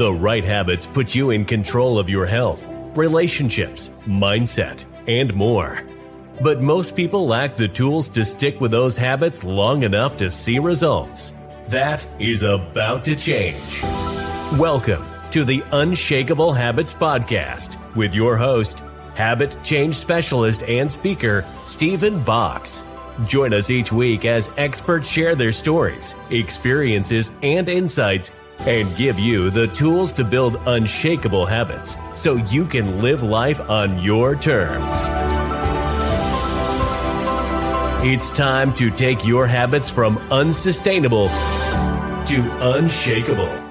The right habits put you in control of your health, relationships, mindset, and more. But most people lack the tools to stick with those habits long enough to see results. That is about to change. Welcome to the Unshakable Habits Podcast with your host, habit change specialist and speaker, Stephen Box. Join us each week as experts share their stories, experiences, and insights and give you the tools to build unshakable habits so you can live life on your terms. It's time to take your habits from unsustainable to unshakable.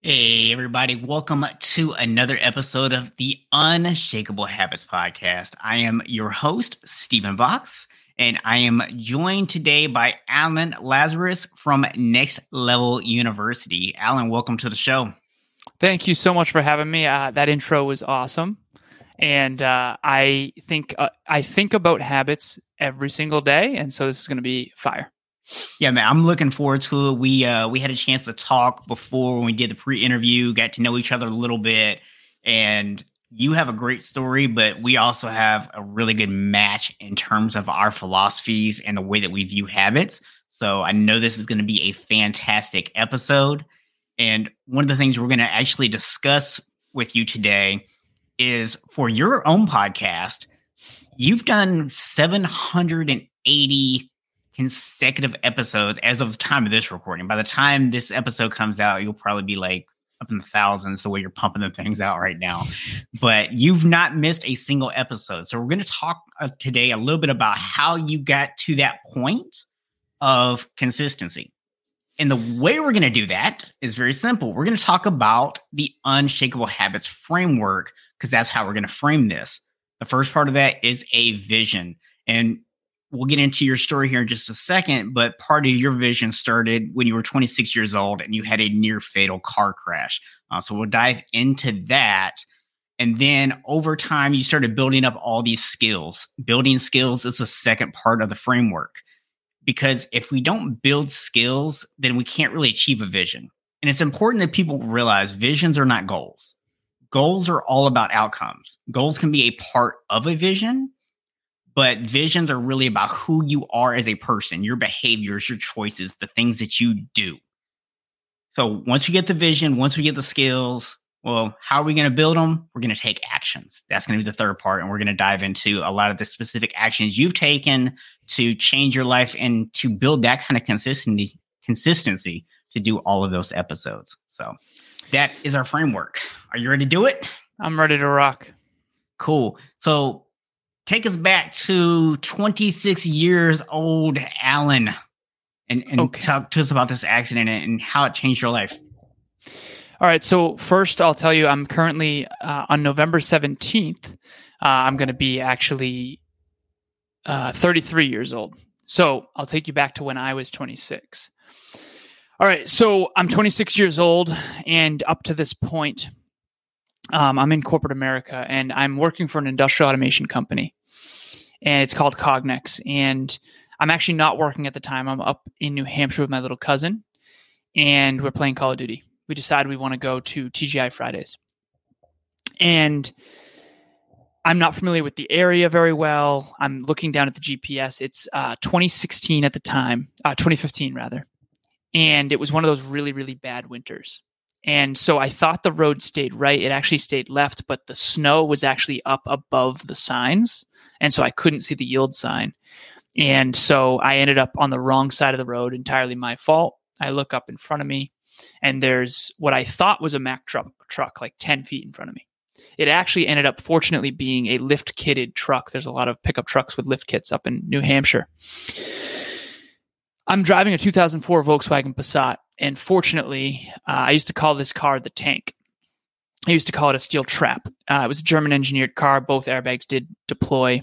Hey, everybody, welcome to another episode of the Unshakable Habits Podcast. I am your host, Stephen Box, and I am joined today by Alan Lazaros from Next Level University. Alan, welcome to the show. Thank you so much for having me. Uh, that intro was awesome, and uh, I think uh, I think about habits every single day, and so this is going to be fire. Yeah, man, I'm looking forward to it. We uh we had a chance to talk before when we did the pre-interview, got to know each other a little bit, and you have a great story, but we also have a really good match in terms of our philosophies and the way that we view habits. So I know this is going to be a fantastic episode. And one of the things we're going to actually discuss with you today is for your own podcast, you've done 780 consecutive episodes as of the time of this recording. By the time this episode comes out, you'll probably be like up in the thousands the way you're pumping the things out right now. but you've not missed a single episode. So we're going to talk uh, today a little bit about how you got to that point of consistency. And the way we're going to do that is very simple. We're going to talk about the unshakable habits framework because that's how we're going to frame this. The first part of that is a vision. And we'll get into your story here in just a second, but part of your vision started when you were 26 years old and you had a near fatal car crash. Uh, so we'll dive into that. And then over time, you started building up all these skills. Building skills is the second part of the framework. Because if we don't build skills, then we can't really achieve a vision. And it's important that people realize visions are not goals. Goals are all about outcomes. Goals can be a part of a vision, but visions are really about who you are as a person, your behaviors, your choices, the things that you do. So once we get the vision, once we get the skills, well, how are we going to build them? We're going to take actions. That's going to be the third part. And we're going to dive into a lot of the specific actions you've taken to change your life and to build that kind of consistency, consistency to do all of those episodes. So that is our framework. Are you ready to do it? I'm ready to rock. Cool. So take us back to 26 years old Alan and, and okay. talk to us about this accident and how it changed your life. All right. So, first, I'll tell you, I'm currently uh, on November 17th. Uh, I'm going to be actually uh, 33 years old. So, I'll take you back to when I was 26. All right. So, I'm 26 years old. And up to this point, um, I'm in corporate America and I'm working for an industrial automation company, and it's called Cognex. And I'm actually not working at the time. I'm up in New Hampshire with my little cousin, and we're playing Call of Duty. We decided we want to go to TGI Fridays, and I'm not familiar with the area very well. I'm looking down at the GPS. It's uh, 2016 at the time, uh, 2015 rather, and it was one of those really really bad winters. And so I thought the road stayed right. It actually stayed left, but the snow was actually up above the signs. And so I couldn't see the yield sign. And so I ended up on the wrong side of the road, entirely my fault. I look up in front of me, and there's what I thought was a Mack truck, truck like 10 feet in front of me. It actually ended up, fortunately, being a lift kitted truck. There's a lot of pickup trucks with lift kits up in New Hampshire. I'm driving a 2004 Volkswagen Passat and fortunately, uh, I used to call this car the tank. I used to call it a steel trap. Uh, it was a German engineered car. Both airbags did deploy.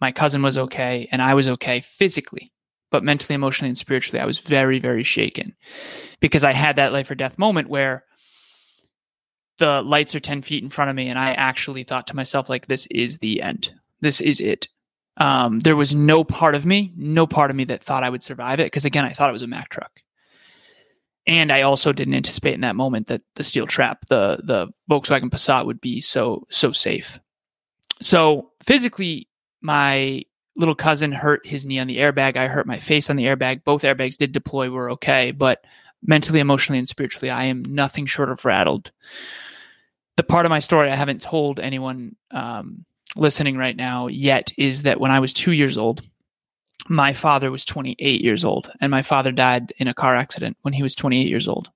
My cousin was okay, and I was okay physically, but mentally, emotionally, and spiritually, I was very, very shaken because I had that life or death moment where the lights are 10 feet in front of me, and I actually thought to myself, like, this is the end. This is it. Um, there was no part of me, no part of me that thought I would survive it because, again, I thought it was a Mack truck. And I also didn't anticipate in that moment that the steel trap, the the Volkswagen Passat, would be so so safe. So physically, my little cousin hurt his knee on the airbag. I hurt my face on the airbag. Both airbags did deploy. We're okay, but mentally, emotionally, and spiritually, I am nothing short of rattled. The part of my story I haven't told anyone um, listening right now yet is that when I was two years old, my father was 28 years old, and my father died in a car accident when he was 28 years old.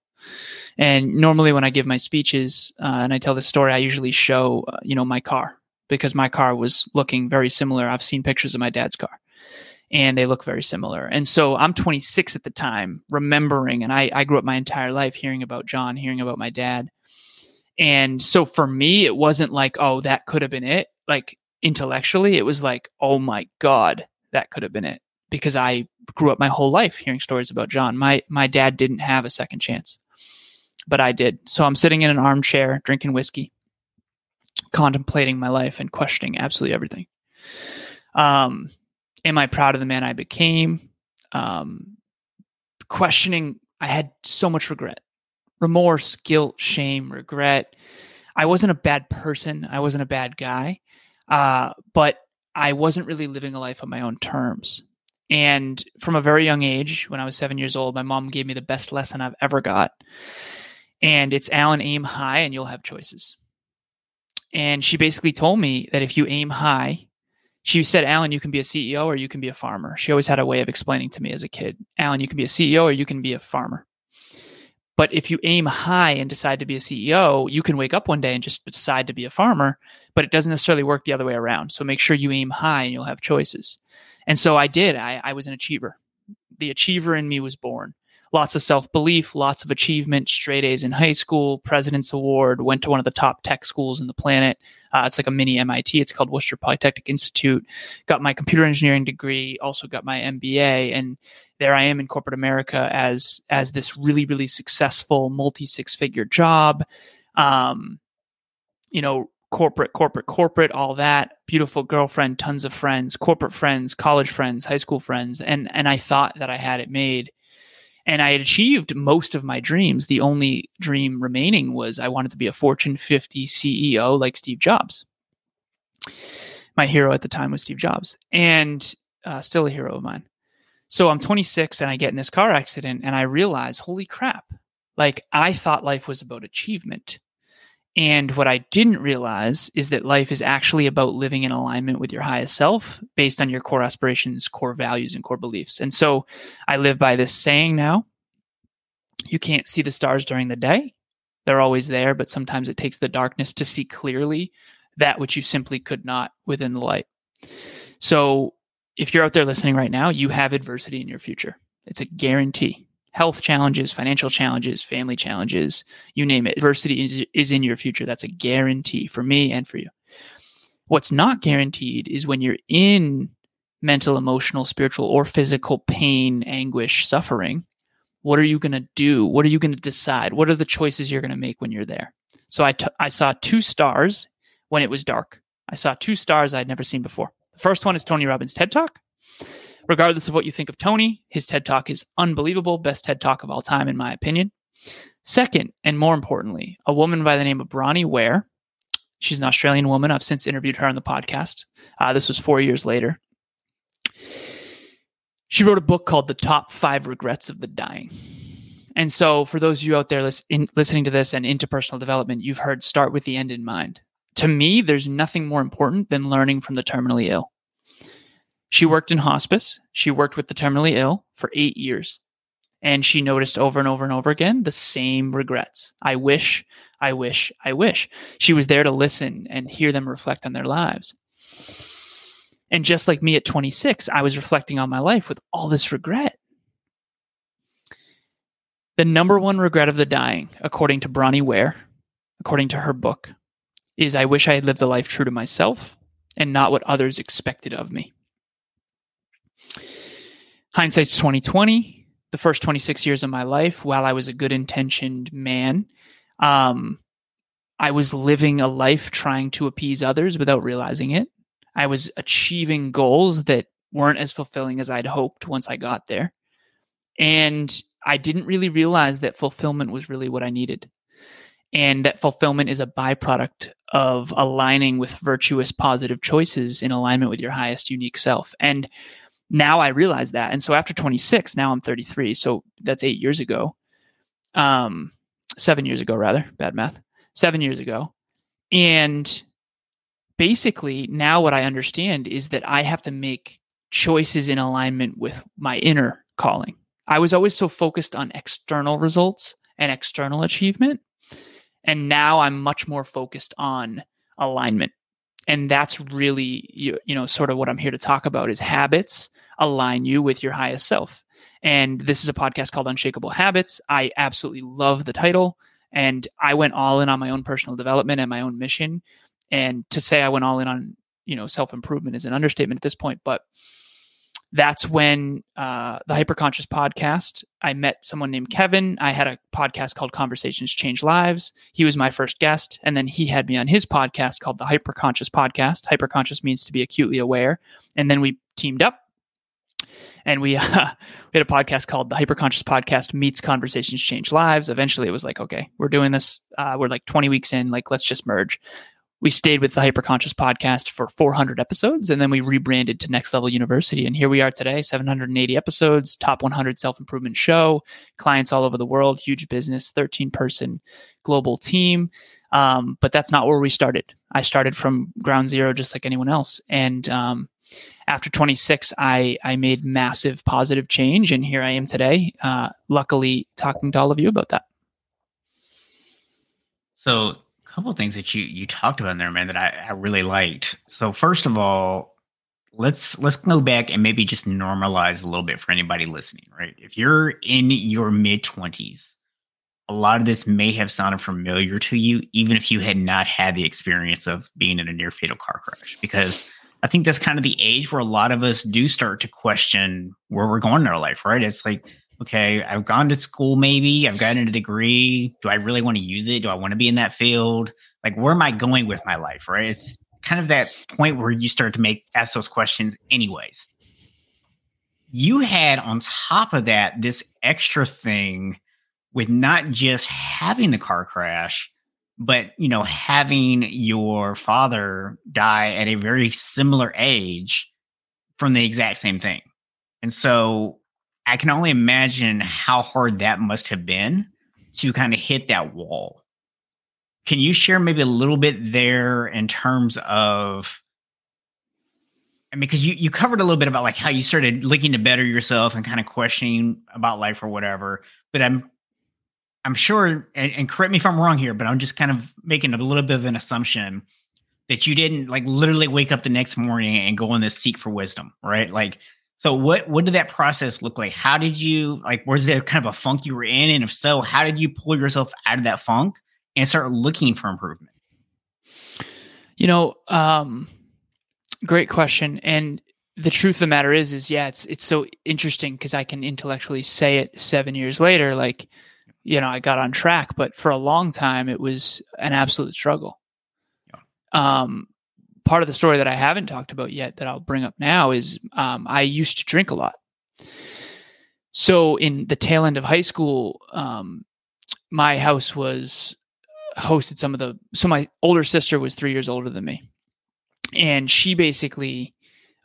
And normally, when I give my speeches uh, and I tell this story, I usually show, uh, you know, my car because my car was looking very similar. I've seen pictures of my dad's car, and they look very similar. And so I'm 26 at the time, remembering, and I, I grew up my entire life hearing about John, hearing about my dad. And so for me, it wasn't like, oh, that could have been it. Like intellectually, it was like, oh my God, that could have been it because I grew up my whole life hearing stories about John. My my dad didn't have a second chance, but I did. So I'm sitting in an armchair drinking whiskey, contemplating my life and questioning absolutely everything. Um, am I proud of the man I became? Um, questioning. I had so much regret, remorse, guilt, shame, regret. I wasn't a bad person. I wasn't a bad guy. Uh, but I wasn't really living a life on my own terms. And from a very young age, when I was seven years old, my mom gave me the best lesson I've ever got. And it's Alan, aim high and you'll have choices. And she basically told me that if you aim high, she said, Alan, you can be a CEO or you can be a farmer. She always had a way of explaining to me as a kid, Alan, you can be a CEO or you can be a farmer. But if you aim high and decide to be a CEO, you can wake up one day and just decide to be a farmer, but it doesn't necessarily work the other way around. So make sure you aim high and you'll have choices. And so I did. I, I was an achiever. The achiever in me was born lots of self belief, lots of achievement, straight A's in high school, President's Award, went to one of the top tech schools in the planet. Uh, it's like a mini MIT. It's called Worcester Polytechnic Institute. Got my computer engineering degree, also got my MBA, and there I am in corporate America as as this really really successful multi six figure job. Um, you know, corporate, corporate, corporate, all that. Beautiful girlfriend, tons of friends, corporate friends, college friends, high school friends, and and I thought that I had it made and I had achieved most of my dreams. The only dream remaining was I wanted to be a Fortune 50 CEO like Steve Jobs. My hero at the time was Steve Jobs, and uh, still a hero of mine. So I'm 26 and I get in this car accident, and I realize, holy crap! Like I thought life was about achievement. And what I didn't realize is that life is actually about living in alignment with your highest self based on your core aspirations, core values, and core beliefs. And so I live by this saying now you can't see the stars during the day. They're always there, but sometimes it takes the darkness to see clearly that which you simply could not within the light. So if you're out there listening right now, you have adversity in your future. It's a guarantee health challenges, financial challenges, family challenges, you name it. Adversity is, is in your future. That's a guarantee for me and for you. What's not guaranteed is when you're in mental, emotional, spiritual, or physical pain, anguish, suffering. What are you going to do? What are you going to decide? What are the choices you're going to make when you're there? So I, t- I saw two stars when it was dark. I saw two stars I'd never seen before. First one is Tony Robbins' TED Talk. Regardless of what you think of Tony, his TED Talk is unbelievable, best TED Talk of all time, in my opinion. Second, and more importantly, a woman by the name of Bronnie Ware. She's an Australian woman. I've since interviewed her on the podcast. Uh, this was four years later. She wrote a book called The Top Five Regrets of the Dying. And so, for those of you out there listening to this and into personal development, you've heard start with the end in mind. To me, there's nothing more important than learning from the terminally ill. She worked in hospice. She worked with the terminally ill for eight years. And she noticed over and over and over again the same regrets. I wish, I wish, I wish. She was there to listen and hear them reflect on their lives. And just like me at 26, I was reflecting on my life with all this regret. The number one regret of the dying, according to Bronnie Ware, according to her book, is I wish I had lived a life true to myself and not what others expected of me. Hindsight's 2020 the first 26 years of my life while i was a good intentioned man um, i was living a life trying to appease others without realizing it. I was achieving goals that weren't as fulfilling as i'd hoped once i got there. And I didn't really realize that fulfillment was really what I needed. And that fulfillment is a byproduct of aligning with virtuous, positive choices in alignment with your highest unique self. And now I realize that. And so after 26, now I'm 33. So that's eight years ago. Um, seven years ago, rather, bad math, seven years ago. And basically, now what I understand is that I have to make choices in alignment with my inner calling. I was always so focused on external results and external achievement. And now I'm much more focused on alignment. And that's really, you, you know, sort of what I'm here to talk about is habits align you with your highest self. And this is a podcast called Unshakable Habits. I absolutely love the title. And I went all in on my own personal development and my own mission. And to say I went all in on, you know, self improvement is an understatement at this point. But that's when uh, the Hyperconscious podcast, I met someone named Kevin. I had a podcast called Conversations Change Lives. He was my first guest. And then he had me on his podcast called the Hyperconscious podcast. Hyperconscious means to be acutely aware. And then we teamed up and we, uh, we had a podcast called the Hyperconscious Podcast Meets Conversations Change Lives. Eventually, it was like, okay, we're doing this. Uh, we're like 20 weeks in. Like, let's just merge we stayed with the Hyperconscious podcast for 400 episodes, and then we rebranded to Next Level University. And here we are today, 780 episodes, top 100 self improvement show, clients all over the world, huge business, 13 person global team. Um, but that's not where we started. I started from ground zero, just like anyone else. And um, after 26, I I made massive positive change, and here I am today. Uh, luckily, talking to all of you about that. So couple things that you you talked about in there, man, that I, I really liked. So first of all, let's let's go back and maybe just normalize a little bit for anybody listening, right? If you're in your mid twenties, a lot of this may have sounded familiar to you, even if you had not had the experience of being in a near fatal car crash, because I think that's kind of the age where a lot of us do start to question where we're going in our life, right? It's like, okay, I've gone to school, maybe I've gotten a degree. Do I really want to use it? Do I want to be in that field? Like, where am I going with my life? Right. It's kind of that point where you start to make ask those questions, anyways. You had on top of that this extra thing with not just having the car crash, but you know, having your father die at a very similar age from the exact same thing. And so I can only imagine how hard that must have been to kind of hit that wall. Can you share maybe a little bit there in terms of I mean, because you, you covered a little bit about like how you started looking to better yourself and kind of questioning about life or whatever. But I'm I'm sure, and, and correct me if I'm wrong here, but I'm just kind of making a little bit of an assumption that you didn't like literally wake up the next morning and go on this seek for wisdom, right? Like so what what did that process look like? How did you like was there kind of a funk you were in? And if so, how did you pull yourself out of that funk and start looking for improvement? You know, um great question. And the truth of the matter is is yeah, it's it's so interesting because I can intellectually say it seven years later, like, you know, I got on track, but for a long time it was an absolute struggle. Yeah. Um part of the story that I haven't talked about yet that I'll bring up now is um, I used to drink a lot. So in the tail end of high school, um, my house was hosted some of the. So my older sister was three years older than me, and she basically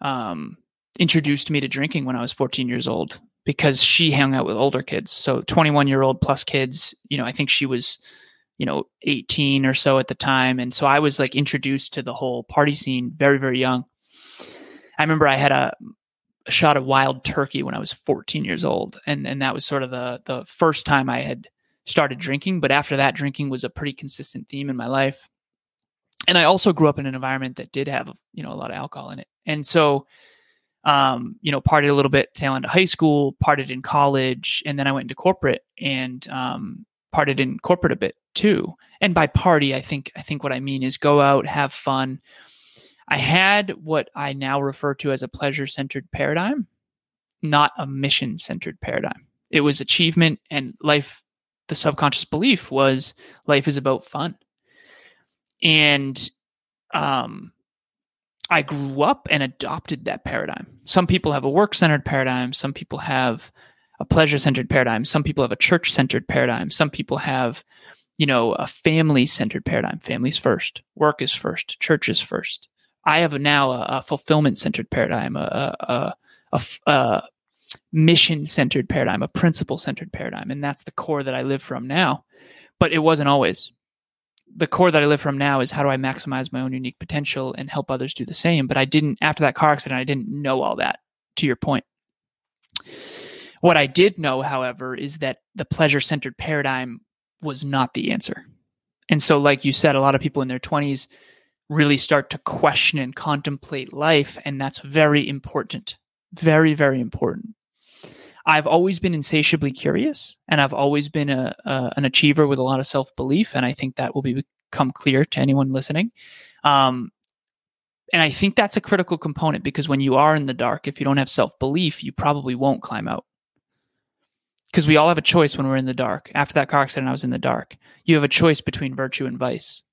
um, introduced me to drinking when I was 14 years old because she hung out with older kids. So 21 year old plus kids. You know, I think she was you know 18 or so at the time. And so i was like introduced to the whole party scene very very young. I remember i had a, a, shot of wild turkey when i was 14 years old. And and that was sort of the the first time i had started drinking. But after that drinking was a pretty consistent theme in my life. And i also grew up in an environment that did have you know a lot of alcohol in it. And so um, you know, partied a little bit tail end of high school, partied in college, and then I went into corporate and um, partied in corporate a bit too. And by party, I think I think what I mean is go out, have fun. I had what I now refer to as a pleasure centered paradigm, not a mission centered paradigm. It was achievement and life. The subconscious belief was life is about fun. And um, I grew up and adopted that paradigm. Some people have a work centered paradigm, some people have a pleasure centered paradigm. Some people have a church centered paradigm. Some people have, you know, a family centered paradigm. Families first, work is first, church is first. I have now a, a fulfillment centered paradigm, a, a, a, a mission centered paradigm, a principle centered paradigm. And that's the core that I live from now. But it wasn't always. The core that I live from now is how do I maximize my own unique potential and help others do the same. But I didn't, after that car accident, I didn't know all that, to your point. What I did know, however, is that the pleasure centered paradigm was not the answer. And so, like you said, a lot of people in their 20s really start to question and contemplate life. And that's very important. Very, very important. I've always been insatiably curious and I've always been a, a an achiever with a lot of self belief. And I think that will be, become clear to anyone listening. Um, and I think that's a critical component because when you are in the dark, if you don't have self belief, you probably won't climb out. Because we all have a choice when we're in the dark. After that car accident, I was in the dark. You have a choice between virtue and vice.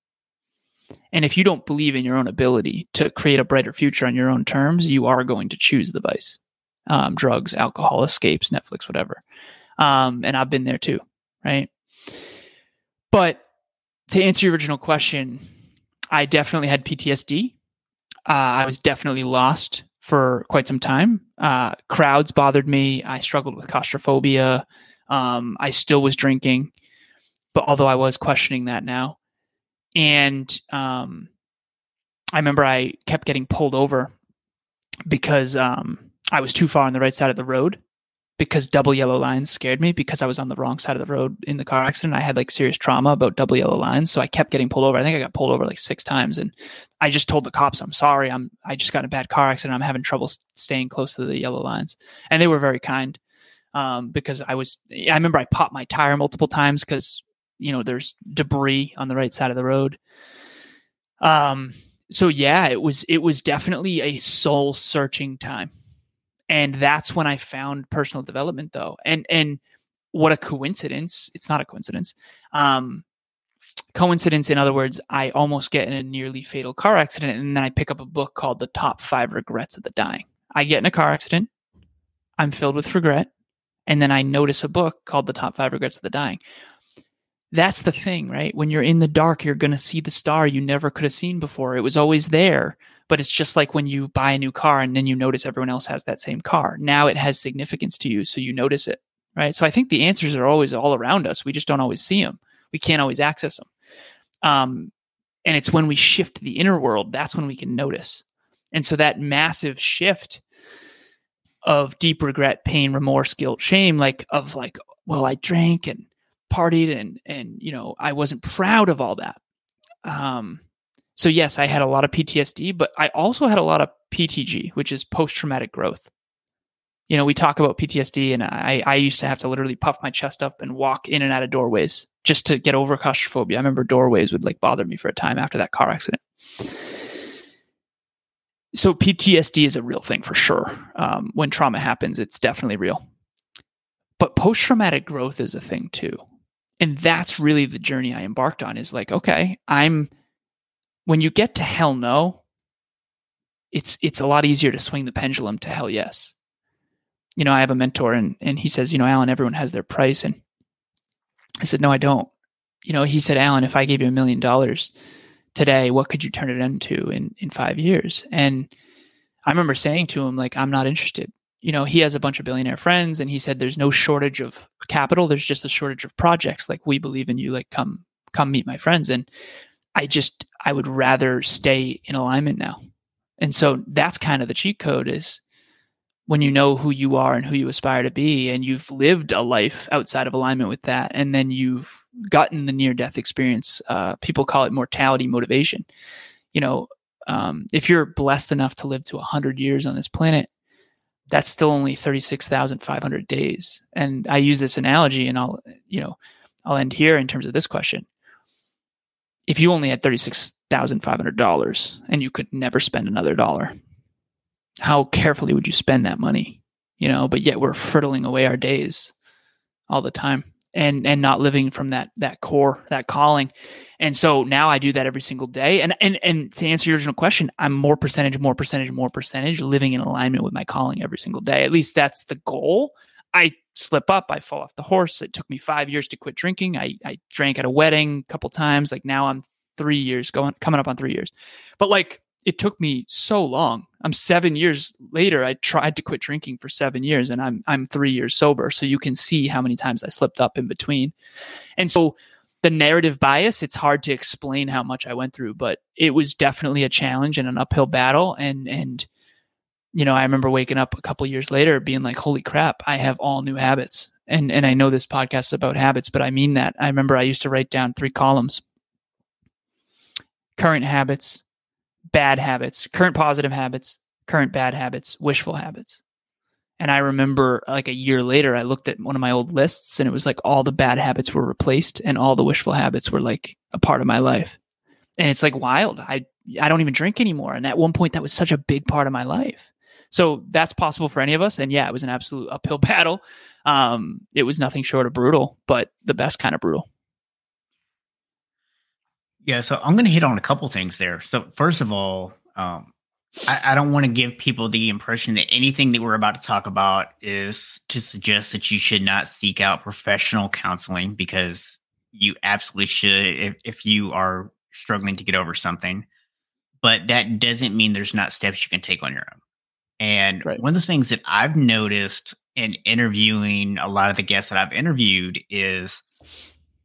And if you don't believe in your own ability to create a brighter future on your own terms, you are going to choose the vice um, drugs, alcohol, escapes, Netflix, whatever. Um, and I've been there too, right? But to answer your original question, I definitely had PTSD. Uh, I was definitely lost for quite some time. Uh, crowds bothered me. I struggled with claustrophobia. Um, I still was drinking, but although I was questioning that now, and um, I remember I kept getting pulled over because um, I was too far on the right side of the road because double yellow lines scared me because I was on the wrong side of the road in the car accident. I had like serious trauma about double yellow lines, so I kept getting pulled over. I think I got pulled over like six times, and I just told the cops, "I'm sorry, I'm I just got in a bad car accident. I'm having trouble staying close to the yellow lines," and they were very kind um, because I was. I remember I popped my tire multiple times because you know there's debris on the right side of the road. Um. So yeah, it was it was definitely a soul searching time and that's when i found personal development though. And and what a coincidence it's not a coincidence um coincidence in other words i almost get in a nearly fatal car accident and then i pick up a book called the top five regrets of the dying. I get in a car accident i'm filled with regret and then i notice a book called the top five regrets of the dying. That's the thing right? When you're in the dark you're going to see the star you never could have seen before. It was always there but it's just like when you buy a new car and then you notice everyone else has that same car. Now it has significance to you, so you notice it, right? So I think the answers are always all around us. We just don't always see them. We can't always access them. Um, and it's when we shift the inner world that's when we can notice. And so that massive shift of deep regret, pain, remorse, guilt, shame, like of like, well, I drank and partied and and you know I wasn't proud of all that. Um, so, yes, I had a lot of PTSD, but I also had a lot of PTG, which is post traumatic growth. You know, we talk about PTSD, and I, I used to have to literally puff my chest up and walk in and out of doorways just to get over claustrophobia. I remember doorways would like bother me for a time after that car accident. So, PTSD is a real thing for sure. Um, when trauma happens, it's definitely real. But post traumatic growth is a thing too. And that's really the journey I embarked on is like, okay, I'm when you get to hell no, it's it's a lot easier to swing the pendulum to hell yes. You know, I have a mentor and and he says, you know, Alan, everyone has their price. And I said, No, I don't. You know, he said, Alan, if I gave you a million dollars today, what could you turn it into in, in five years? And I remember saying to him, like, I'm not interested. You know, he has a bunch of billionaire friends and he said there's no shortage of capital, there's just a shortage of projects. Like, we believe in you, like come come meet my friends. And I just I would rather stay in alignment now. And so that's kind of the cheat code is when you know who you are and who you aspire to be and you've lived a life outside of alignment with that and then you've gotten the near death experience uh, people call it mortality motivation. You know um, if you're blessed enough to live to 100 years on this planet that's still only 36,500 days. And i use this analogy and i'll you know i'll end here in terms of this question if you only had $36,500 and you could never spend another dollar, how carefully would you spend that money? You know, but yet we're frittling away our days all the time and and not living from that that core, that calling. And so now I do that every single day. And and and to answer your original question, I'm more percentage, more percentage, more percentage living in alignment with my calling every single day. At least that's the goal. I slip up, I fall off the horse. It took me five years to quit drinking. I, I drank at a wedding a couple times. Like now I'm three years going, coming up on three years. But like it took me so long. I'm seven years later. I tried to quit drinking for seven years and I'm, I'm three years sober. So you can see how many times I slipped up in between. And so the narrative bias, it's hard to explain how much I went through, but it was definitely a challenge and an uphill battle. And, and, you know, I remember waking up a couple years later being like, holy crap, I have all new habits. And, and I know this podcast is about habits, but I mean that. I remember I used to write down three columns current habits, bad habits, current positive habits, current bad habits, wishful habits. And I remember like a year later, I looked at one of my old lists and it was like all the bad habits were replaced and all the wishful habits were like a part of my life. And it's like wild. I, I don't even drink anymore. And at one point, that was such a big part of my life. So that's possible for any of us. And yeah, it was an absolute uphill battle. Um, it was nothing short of brutal, but the best kind of brutal. Yeah, so I'm going to hit on a couple things there. So first of all, um, I, I don't want to give people the impression that anything that we're about to talk about is to suggest that you should not seek out professional counseling because you absolutely should if, if you are struggling to get over something. But that doesn't mean there's not steps you can take on your own. And right. one of the things that I've noticed in interviewing a lot of the guests that I've interviewed is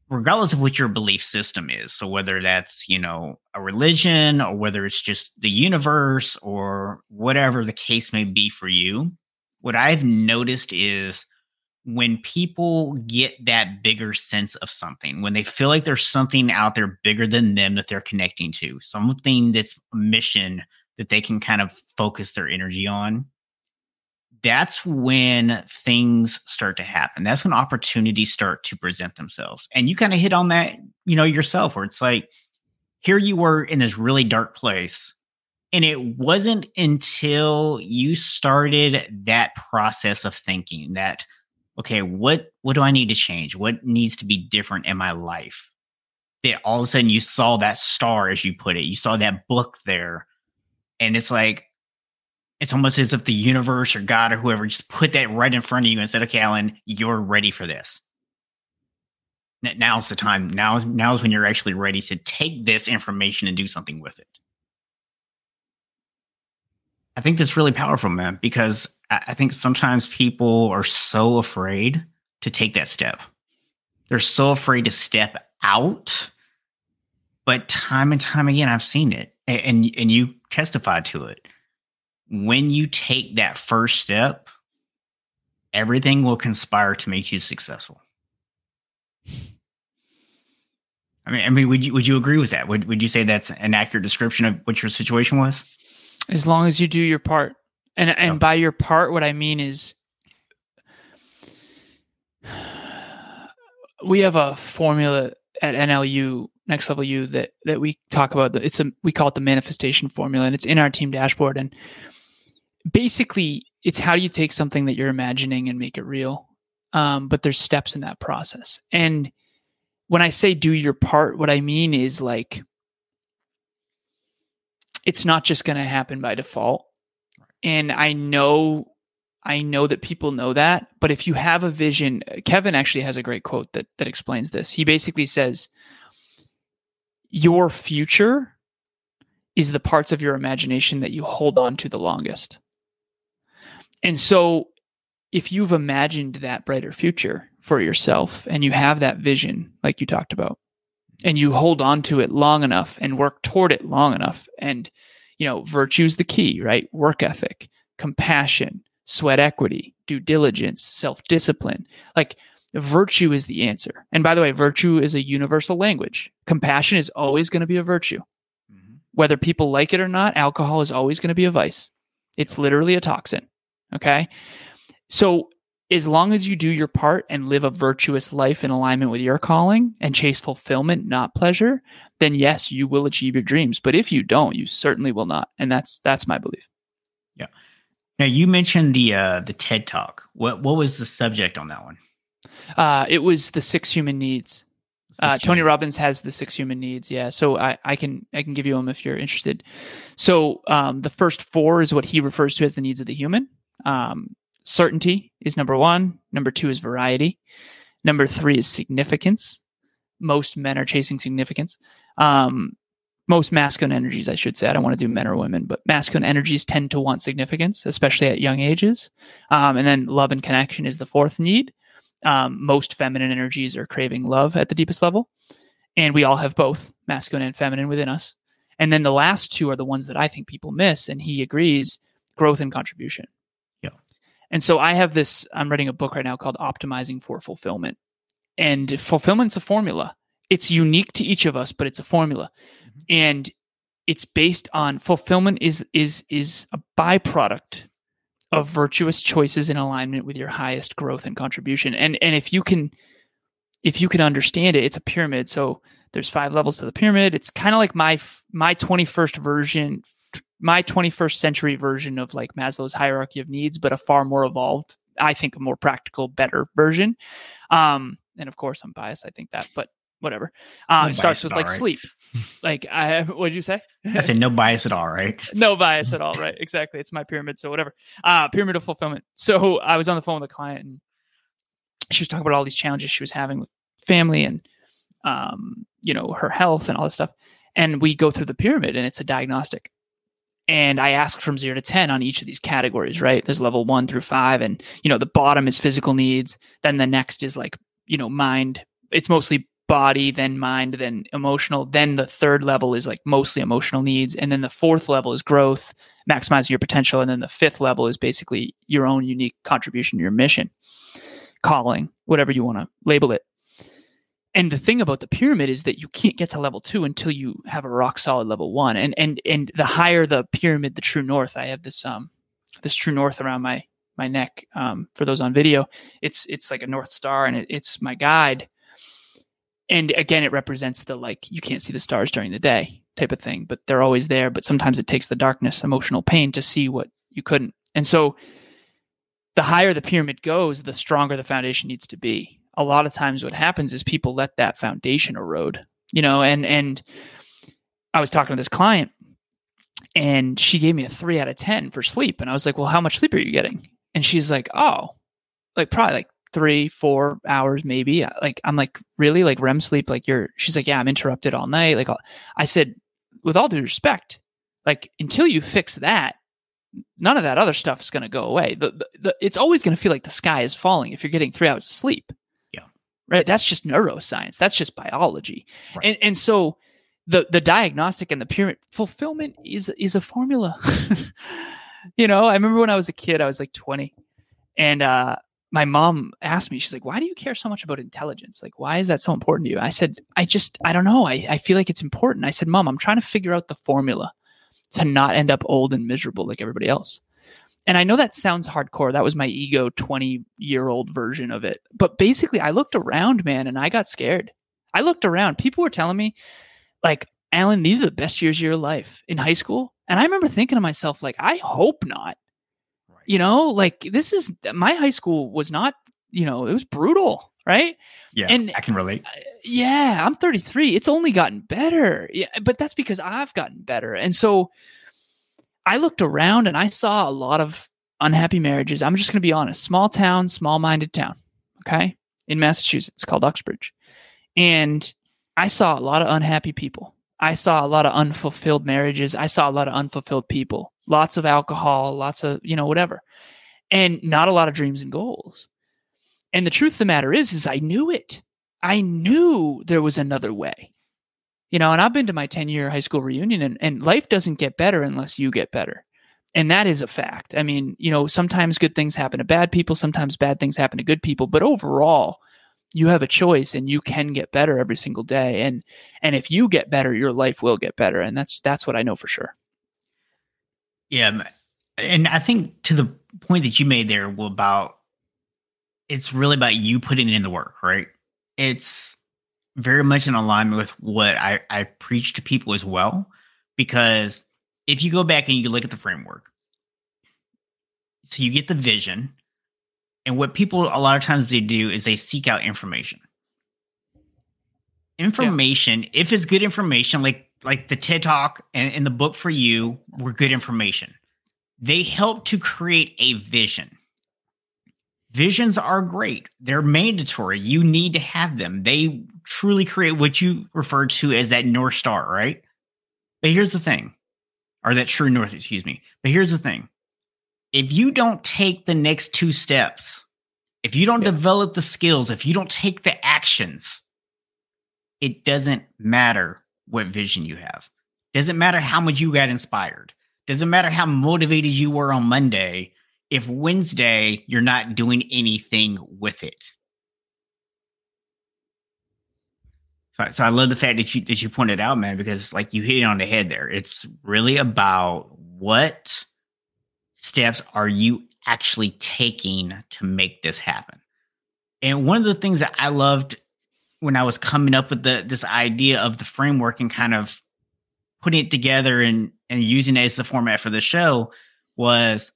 regardless of what your belief system is so whether that's you know a religion or whether it's just the universe or whatever the case may be for you what i've noticed is when people get that bigger sense of something when they feel like there's something out there bigger than them that they're connecting to something that's a mission that they can kind of focus their energy on that's when things start to happen. That's when opportunities start to present themselves. And you kind of hit on that, you know, yourself, where it's like, here you were in this really dark place. And it wasn't until you started that process of thinking that, okay, what what do I need to change? What needs to be different in my life? That all of a sudden you saw that star, as you put it, you saw that book there. And it's like, it's almost as if the universe or God or whoever just put that right in front of you and said, "Okay, Alan, you're ready for this." Now's the time. Now, now's when you're actually ready to take this information and do something with it. I think that's really powerful, man, because I think sometimes people are so afraid to take that step. They're so afraid to step out. But time and time again, I've seen it, and and you testified to it when you take that first step, everything will conspire to make you successful. I mean, I mean, would you would you agree with that? Would would you say that's an accurate description of what your situation was? As long as you do your part, and and by your part, what I mean is, we have a formula at NLU Next Level U that that we talk about. It's a we call it the manifestation formula, and it's in our team dashboard. And basically it's how do you take something that you're imagining and make it real um, but there's steps in that process and when i say do your part what i mean is like it's not just going to happen by default and i know i know that people know that but if you have a vision kevin actually has a great quote that that explains this he basically says your future is the parts of your imagination that you hold on to the longest and so, if you've imagined that brighter future for yourself and you have that vision, like you talked about, and you hold on to it long enough and work toward it long enough, and you know, virtue is the key, right? Work ethic, compassion, sweat equity, due diligence, self discipline. Like, virtue is the answer. And by the way, virtue is a universal language. Compassion is always going to be a virtue. Mm-hmm. Whether people like it or not, alcohol is always going to be a vice. It's literally a toxin. Okay. So as long as you do your part and live a virtuous life in alignment with your calling and chase fulfillment, not pleasure, then yes, you will achieve your dreams. But if you don't, you certainly will not. And that's that's my belief. Now you mentioned the uh the TED talk. What what was the subject on that one? Uh it was the six human needs. Uh, Tony Robbins has the six human needs. Yeah, so I, I can I can give you them if you're interested. So um, the first four is what he refers to as the needs of the human. Um, certainty is number one. Number two is variety. Number three is significance. Most men are chasing significance. Um, most masculine energies, I should say. I don't want to do men or women, but masculine energies tend to want significance, especially at young ages. Um, and then love and connection is the fourth need. Um, most feminine energies are craving love at the deepest level. And we all have both masculine and feminine within us. And then the last two are the ones that I think people miss. And he agrees growth and contribution. Yeah. And so I have this, I'm writing a book right now called Optimizing for Fulfillment. And fulfillment's a formula. It's unique to each of us, but it's a formula. Mm-hmm. And it's based on fulfillment is is is a byproduct of virtuous choices in alignment with your highest growth and contribution. And and if you can if you can understand it, it's a pyramid. So there's five levels to the pyramid. It's kind of like my my 21st version, my 21st century version of like Maslow's hierarchy of needs, but a far more evolved, I think, a more practical, better version. Um, and of course, I'm biased. I think that, but whatever. Um, no it starts with like right? sleep. Like I, what did you say? I said no bias at all, right? no bias at all, right? Exactly. It's my pyramid, so whatever. Uh, pyramid of fulfillment. So I was on the phone with a client, and she was talking about all these challenges she was having with family and, um, you know, her health and all this stuff. And we go through the pyramid, and it's a diagnostic. And I ask from zero to ten on each of these categories. Right? There's level one through five, and you know the bottom is physical needs. Then the next is like you know mind. It's mostly body, then mind, then emotional. Then the third level is like mostly emotional needs. And then the fourth level is growth, maximizing your potential. And then the fifth level is basically your own unique contribution, your mission, calling, whatever you want to label it. And the thing about the pyramid is that you can't get to level two until you have a rock solid level one. And and and the higher the pyramid, the true north. I have this um this true north around my my neck. Um, for those on video, it's it's like a north star, and it, it's my guide and again it represents the like you can't see the stars during the day type of thing but they're always there but sometimes it takes the darkness emotional pain to see what you couldn't. And so the higher the pyramid goes the stronger the foundation needs to be. A lot of times what happens is people let that foundation erode you know and and i was talking to this client and she gave me a 3 out of 10 for sleep. And i was like well how much sleep are you getting? And she's like oh like probably like three, four hours, maybe. Uh, like, I'm like, really? Like REM sleep? Like, you're, she's like, yeah, I'm interrupted all night. Like, I said, with all due respect, like, until you fix that, none of that other stuff is going to go away. The, the, the it's always going to feel like the sky is falling if you're getting three hours of sleep. Yeah. Right. That's just neuroscience. That's just biology. Right. And, and so the, the diagnostic and the pyramid fulfillment is, is a formula. you know, I remember when I was a kid, I was like 20 and, uh, my mom asked me, she's like, why do you care so much about intelligence? Like, why is that so important to you? I said, I just, I don't know. I, I feel like it's important. I said, mom, I'm trying to figure out the formula to not end up old and miserable like everybody else. And I know that sounds hardcore. That was my ego 20 year old version of it. But basically, I looked around, man, and I got scared. I looked around. People were telling me, like, Alan, these are the best years of your life in high school. And I remember thinking to myself, like, I hope not. You know, like this is my high school was not, you know, it was brutal, right? Yeah, and I can relate. Yeah, I'm 33. It's only gotten better. Yeah, but that's because I've gotten better. And so I looked around and I saw a lot of unhappy marriages. I'm just going to be honest. Small town, small-minded town, okay? In Massachusetts called Uxbridge. And I saw a lot of unhappy people. I saw a lot of unfulfilled marriages. I saw a lot of unfulfilled people lots of alcohol, lots of, you know, whatever, and not a lot of dreams and goals. And the truth of the matter is, is I knew it. I knew there was another way. You know, and I've been to my 10 year high school reunion and, and life doesn't get better unless you get better. And that is a fact. I mean, you know, sometimes good things happen to bad people, sometimes bad things happen to good people, but overall, you have a choice and you can get better every single day. And and if you get better, your life will get better. And that's that's what I know for sure. Yeah, and I think to the point that you made there about it's really about you putting in the work, right? It's very much in alignment with what I, I preach to people as well. Because if you go back and you look at the framework, so you get the vision, and what people a lot of times they do is they seek out information. Information, yeah. if it's good information, like like the TED Talk and, and the book for you were good information. They help to create a vision. visions are great. They're mandatory. You need to have them. They truly create what you refer to as that North Star, right? But here's the thing, or that true North, excuse me. But here's the thing if you don't take the next two steps, if you don't yeah. develop the skills, if you don't take the actions, it doesn't matter what vision you have. Doesn't matter how much you got inspired. Doesn't matter how motivated you were on Monday if Wednesday you're not doing anything with it. So, so I love the fact that you that you pointed out, man, because like you hit it on the head there. It's really about what steps are you actually taking to make this happen. And one of the things that I loved when I was coming up with the this idea of the framework and kind of putting it together and and using it as the format for the show was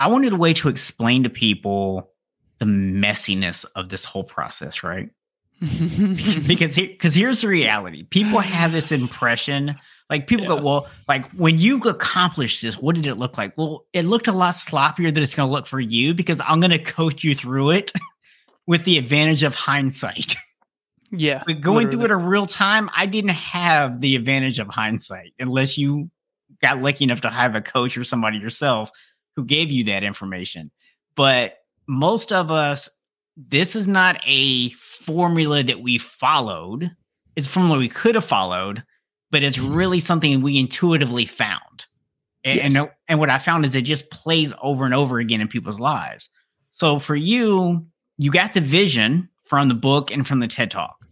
I wanted a way to explain to people the messiness of this whole process, right? because because here's the reality: people have this impression. Like people yeah. go, well, like when you accomplish this, what did it look like? Well, it looked a lot sloppier than it's going to look for you because I'm going to coach you through it with the advantage of hindsight. Yeah. But going literally. through it in real time, I didn't have the advantage of hindsight unless you got lucky enough to have a coach or somebody yourself who gave you that information. But most of us, this is not a formula that we followed. It's a formula we could have followed, but it's really something we intuitively found. And, yes. and, and what I found is it just plays over and over again in people's lives. So for you, you got the vision from the book and from the TED Talk.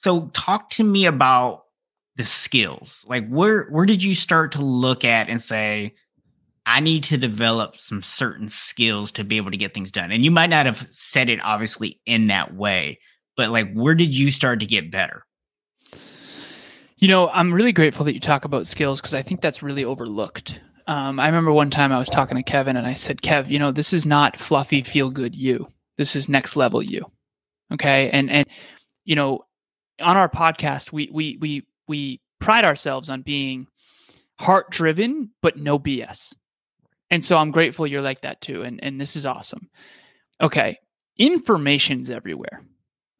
So talk to me about the skills. Like where where did you start to look at and say, I need to develop some certain skills to be able to get things done? And you might not have said it obviously in that way, but like where did you start to get better? You know, I'm really grateful that you talk about skills because I think that's really overlooked. Um, I remember one time I was talking to Kevin and I said, Kev, you know, this is not fluffy, feel good you. This is next level you. Okay. And, and, you know, on our podcast, we we we we pride ourselves on being heart driven, but no BS. And so I'm grateful you're like that too. And and this is awesome. Okay. Information's everywhere.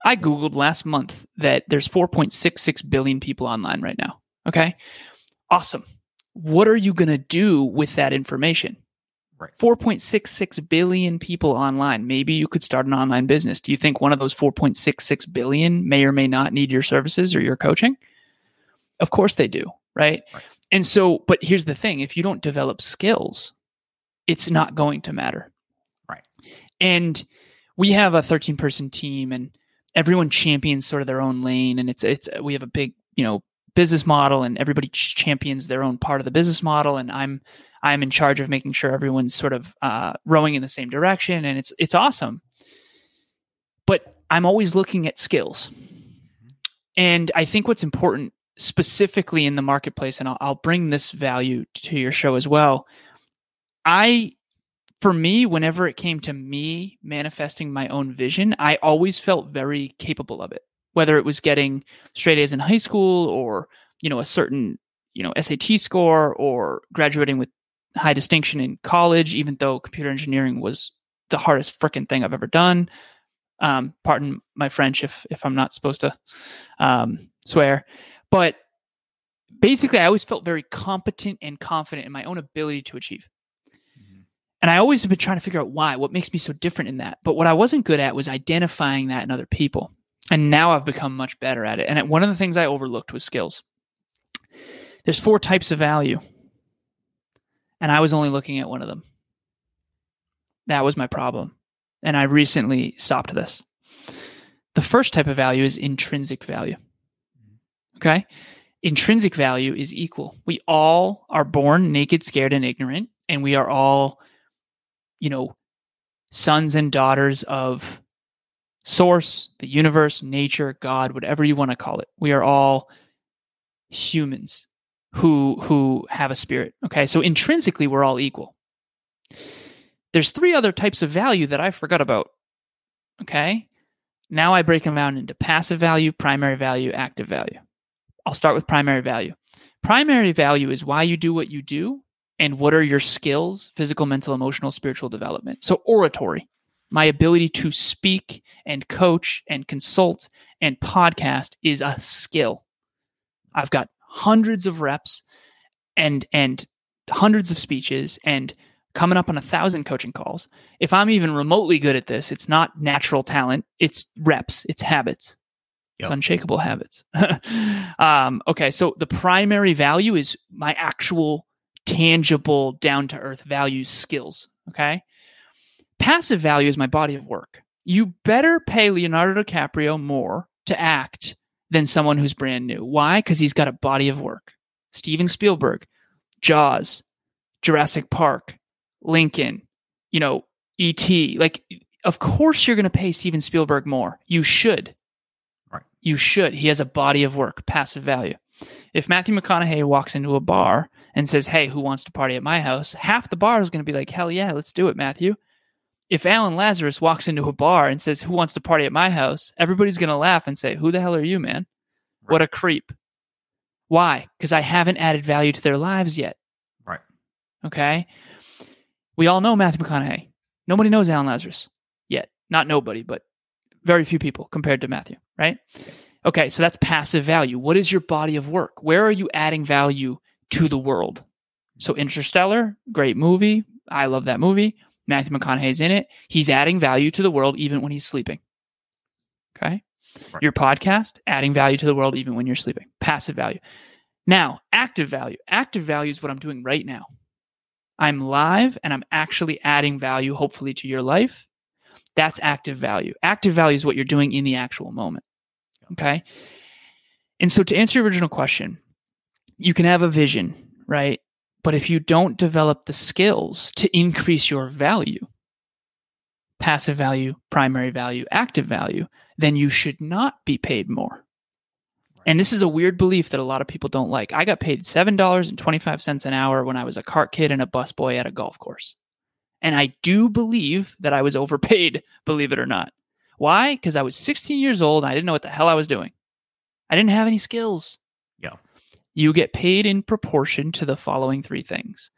I Googled last month that there's 4.66 billion people online right now. Okay. Awesome. What are you going to do with that information? Right. 4.66 billion people online. Maybe you could start an online business. Do you think one of those 4.66 billion may or may not need your services or your coaching? Of course they do, right? right? And so, but here's the thing if you don't develop skills, it's not going to matter. Right. And we have a 13 person team and everyone champions sort of their own lane and it's it's we have a big, you know, business model and everybody champions their own part of the business model and I'm I'm in charge of making sure everyone's sort of uh, rowing in the same direction, and it's it's awesome. But I'm always looking at skills, and I think what's important specifically in the marketplace, and I'll, I'll bring this value to your show as well. I, for me, whenever it came to me manifesting my own vision, I always felt very capable of it. Whether it was getting straight A's in high school or you know a certain you know SAT score or graduating with high distinction in college, even though computer engineering was the hardest freaking thing I've ever done. Um, pardon my French if if I'm not supposed to um, swear, but basically, I always felt very competent and confident in my own ability to achieve. Mm-hmm. And I always have been trying to figure out why, what makes me so different in that. But what I wasn't good at was identifying that in other people. And now I've become much better at it. And one of the things I overlooked was skills. There's four types of value and I was only looking at one of them. That was my problem. And I recently stopped this. The first type of value is intrinsic value. Okay? Intrinsic value is equal. We all are born naked, scared, and ignorant, and we are all, you know, sons and daughters of source, the universe, nature, God, whatever you want to call it. We are all humans who who have a spirit. Okay, so intrinsically we're all equal. There's three other types of value that I forgot about. Okay, now I break them down into passive value, primary value, active value. I'll start with primary value. Primary value is why you do what you do and what are your skills, physical, mental, emotional, spiritual development. So oratory. My ability to speak and coach and consult and podcast is a skill. I've got hundreds of reps and and hundreds of speeches and coming up on a thousand coaching calls. If I'm even remotely good at this, it's not natural talent, it's reps, it's habits. It's unshakable habits. um, okay, so the primary value is my actual tangible, down to earth values, skills. Okay. Passive value is my body of work. You better pay Leonardo DiCaprio more to act than someone who's brand new. Why? Because he's got a body of work. Steven Spielberg, Jaws, Jurassic Park, Lincoln, you know, E.T. Like, of course you're going to pay Steven Spielberg more. You should. Right. You should. He has a body of work, passive value. If Matthew McConaughey walks into a bar and says, Hey, who wants to party at my house? Half the bar is going to be like, Hell yeah, let's do it, Matthew. If Alan Lazaros walks into a bar and says, Who wants to party at my house? Everybody's going to laugh and say, Who the hell are you, man? Right. What a creep. Why? Because I haven't added value to their lives yet. Right. Okay. We all know Matthew McConaughey. Nobody knows Alan Lazaros yet. Not nobody, but very few people compared to Matthew, right? Okay, so that's passive value. What is your body of work? Where are you adding value to the world? So Interstellar, great movie. I love that movie. Matthew McConaughey's in it. He's adding value to the world even when he's sleeping. Okay. Right. Your podcast, adding value to the world even when you're sleeping. Passive value. Now, active value. Active value is what I'm doing right now. I'm live and I'm actually adding value, hopefully, to your life. That's active value. Active value is what you're doing in the actual moment. Okay. And so to answer your original question, you can have a vision, right? But if you don't develop the skills to increase your value, passive value, primary value, active value, then you should not be paid more. And this is a weird belief that a lot of people don't like. I got paid $7.25 an hour when I was a cart kid and a busboy at a golf course. And I do believe that I was overpaid, believe it or not. Why? Because I was 16 years old and I didn't know what the hell I was doing. I didn't have any skills. You get paid in proportion to the following three things.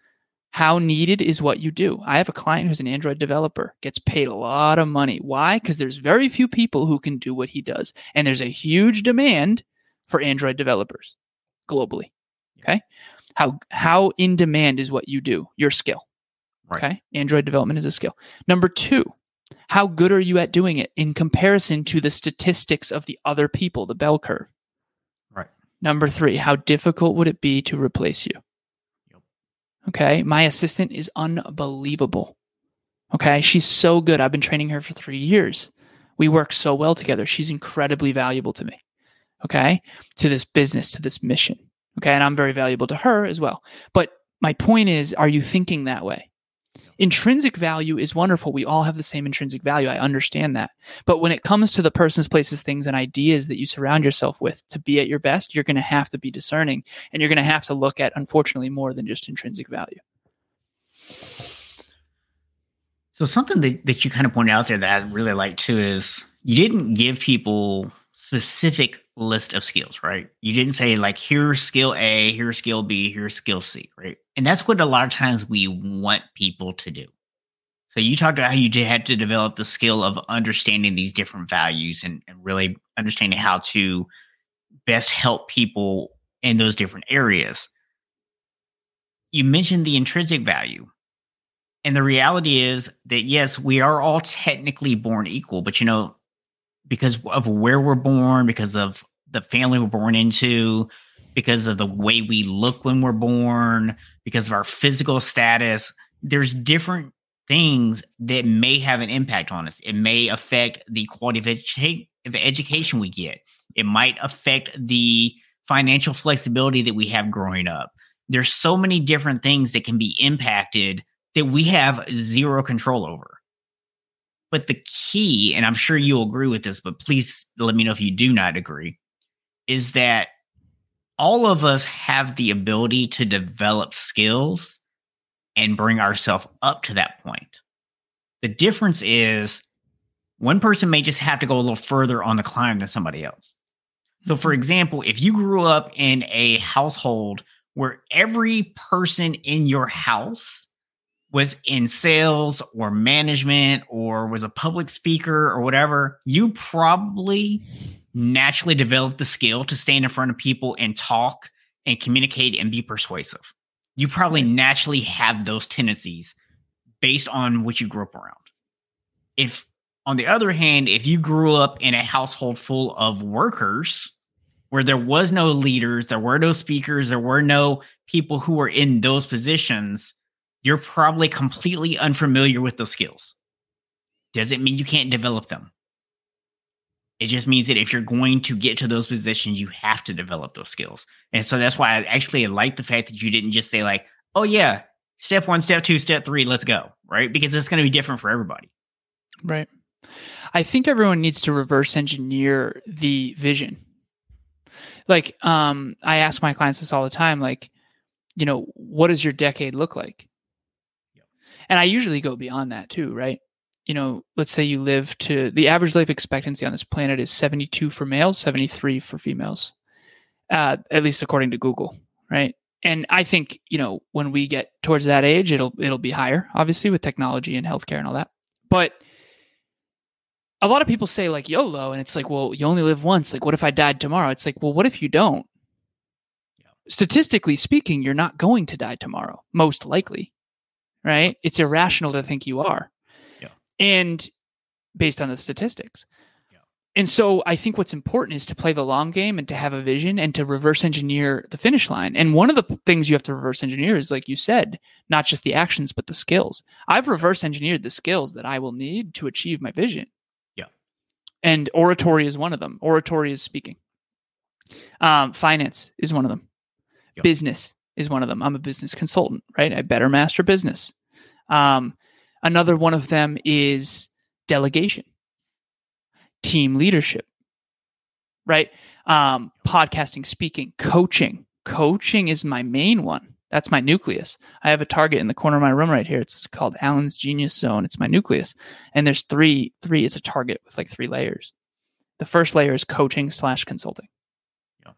How needed is what you do. I have a client who's an Android developer, gets paid a lot of money. Why? Because there's very few people who can do what he does. And there's a huge demand for Android developers globally. Okay. How how in demand is what you do, your skill. Right. Okay. Android development is a skill. Number two, how good are you at doing it in comparison to the statistics of the other people, the bell curve? Number three, how difficult would it be to replace you? Yep. Okay. My assistant is unbelievable. Okay. She's so good. I've been training her for three years. We work so well together. She's incredibly valuable to me. Okay. To this business, to this mission. Okay. And I'm very valuable to her as well. But my point is, are you thinking that way? Intrinsic value is wonderful. We all have the same intrinsic value. I understand that. But when it comes to the persons, places, things, and ideas that you surround yourself with to be at your best, you're going to have to be discerning and you're going to have to look at, unfortunately, more than just intrinsic value. So, something that, that you kind of pointed out there that I really like too is you didn't give people specific list of skills, right? You didn't say like here's skill A, here's skill B, here's skill C, right? And that's what a lot of times we want people to do. So you talked about how you had to develop the skill of understanding these different values and, and really understanding how to best help people in those different areas. You mentioned the intrinsic value. And the reality is that yes, we are all technically born equal, but you know, because of where we're born, because of the family we're born into, because of the way we look when we're born, because of our physical status, there's different things that may have an impact on us. It may affect the quality of, edu- of education we get. It might affect the financial flexibility that we have growing up. There's so many different things that can be impacted that we have zero control over. But the key, and I'm sure you'll agree with this, but please let me know if you do not agree, is that all of us have the ability to develop skills and bring ourselves up to that point. The difference is one person may just have to go a little further on the climb than somebody else. So, for mm-hmm. example, if you grew up in a household where every person in your house was in sales or management or was a public speaker or whatever, you probably naturally develop the skill to stand in front of people and talk and communicate and be persuasive. You probably naturally have those tendencies based on what you grew up around. If, on the other hand, if you grew up in a household full of workers where there was no leaders, there were no speakers, there were no people who were in those positions, you're probably completely unfamiliar with those skills. Does it mean you can't develop them? It just means that if you're going to get to those positions, you have to develop those skills. And so that's why I actually like the fact that you didn't just say, like, oh, yeah, step one, step two, step three, let's go, right? Because it's going to be different for everybody. Right. I think everyone needs to reverse engineer the vision. Like, um, I ask my clients this all the time, like, you know, what does your decade look like? And I usually go beyond that too, right? You know, let's say you live to the average life expectancy on this planet is 72 for males, 73 for females, uh, at least according to Google, right? And I think you know when we get towards that age, it'll it'll be higher, obviously with technology and healthcare and all that. But a lot of people say like YOLO, and it's like, well, you only live once. Like, what if I died tomorrow? It's like, well, what if you don't? Statistically speaking, you're not going to die tomorrow, most likely right? It's irrational to think you are. And based on the statistics. Yeah. And so I think what's important is to play the long game and to have a vision and to reverse engineer the finish line. And one of the things you have to reverse engineer is, like you said, not just the actions, but the skills. I've reverse engineered the skills that I will need to achieve my vision. Yeah. And oratory is one of them. Oratory is speaking. Um, finance is one of them. Yeah. Business is one of them. I'm a business consultant, right? I better master business. Um, another one of them is delegation, team leadership, right? Um, podcasting, speaking, coaching. Coaching is my main one. That's my nucleus. I have a target in the corner of my room right here. It's called Alan's Genius Zone. It's my nucleus. And there's three, three, it's a target with like three layers. The first layer is coaching slash consulting. Yeah.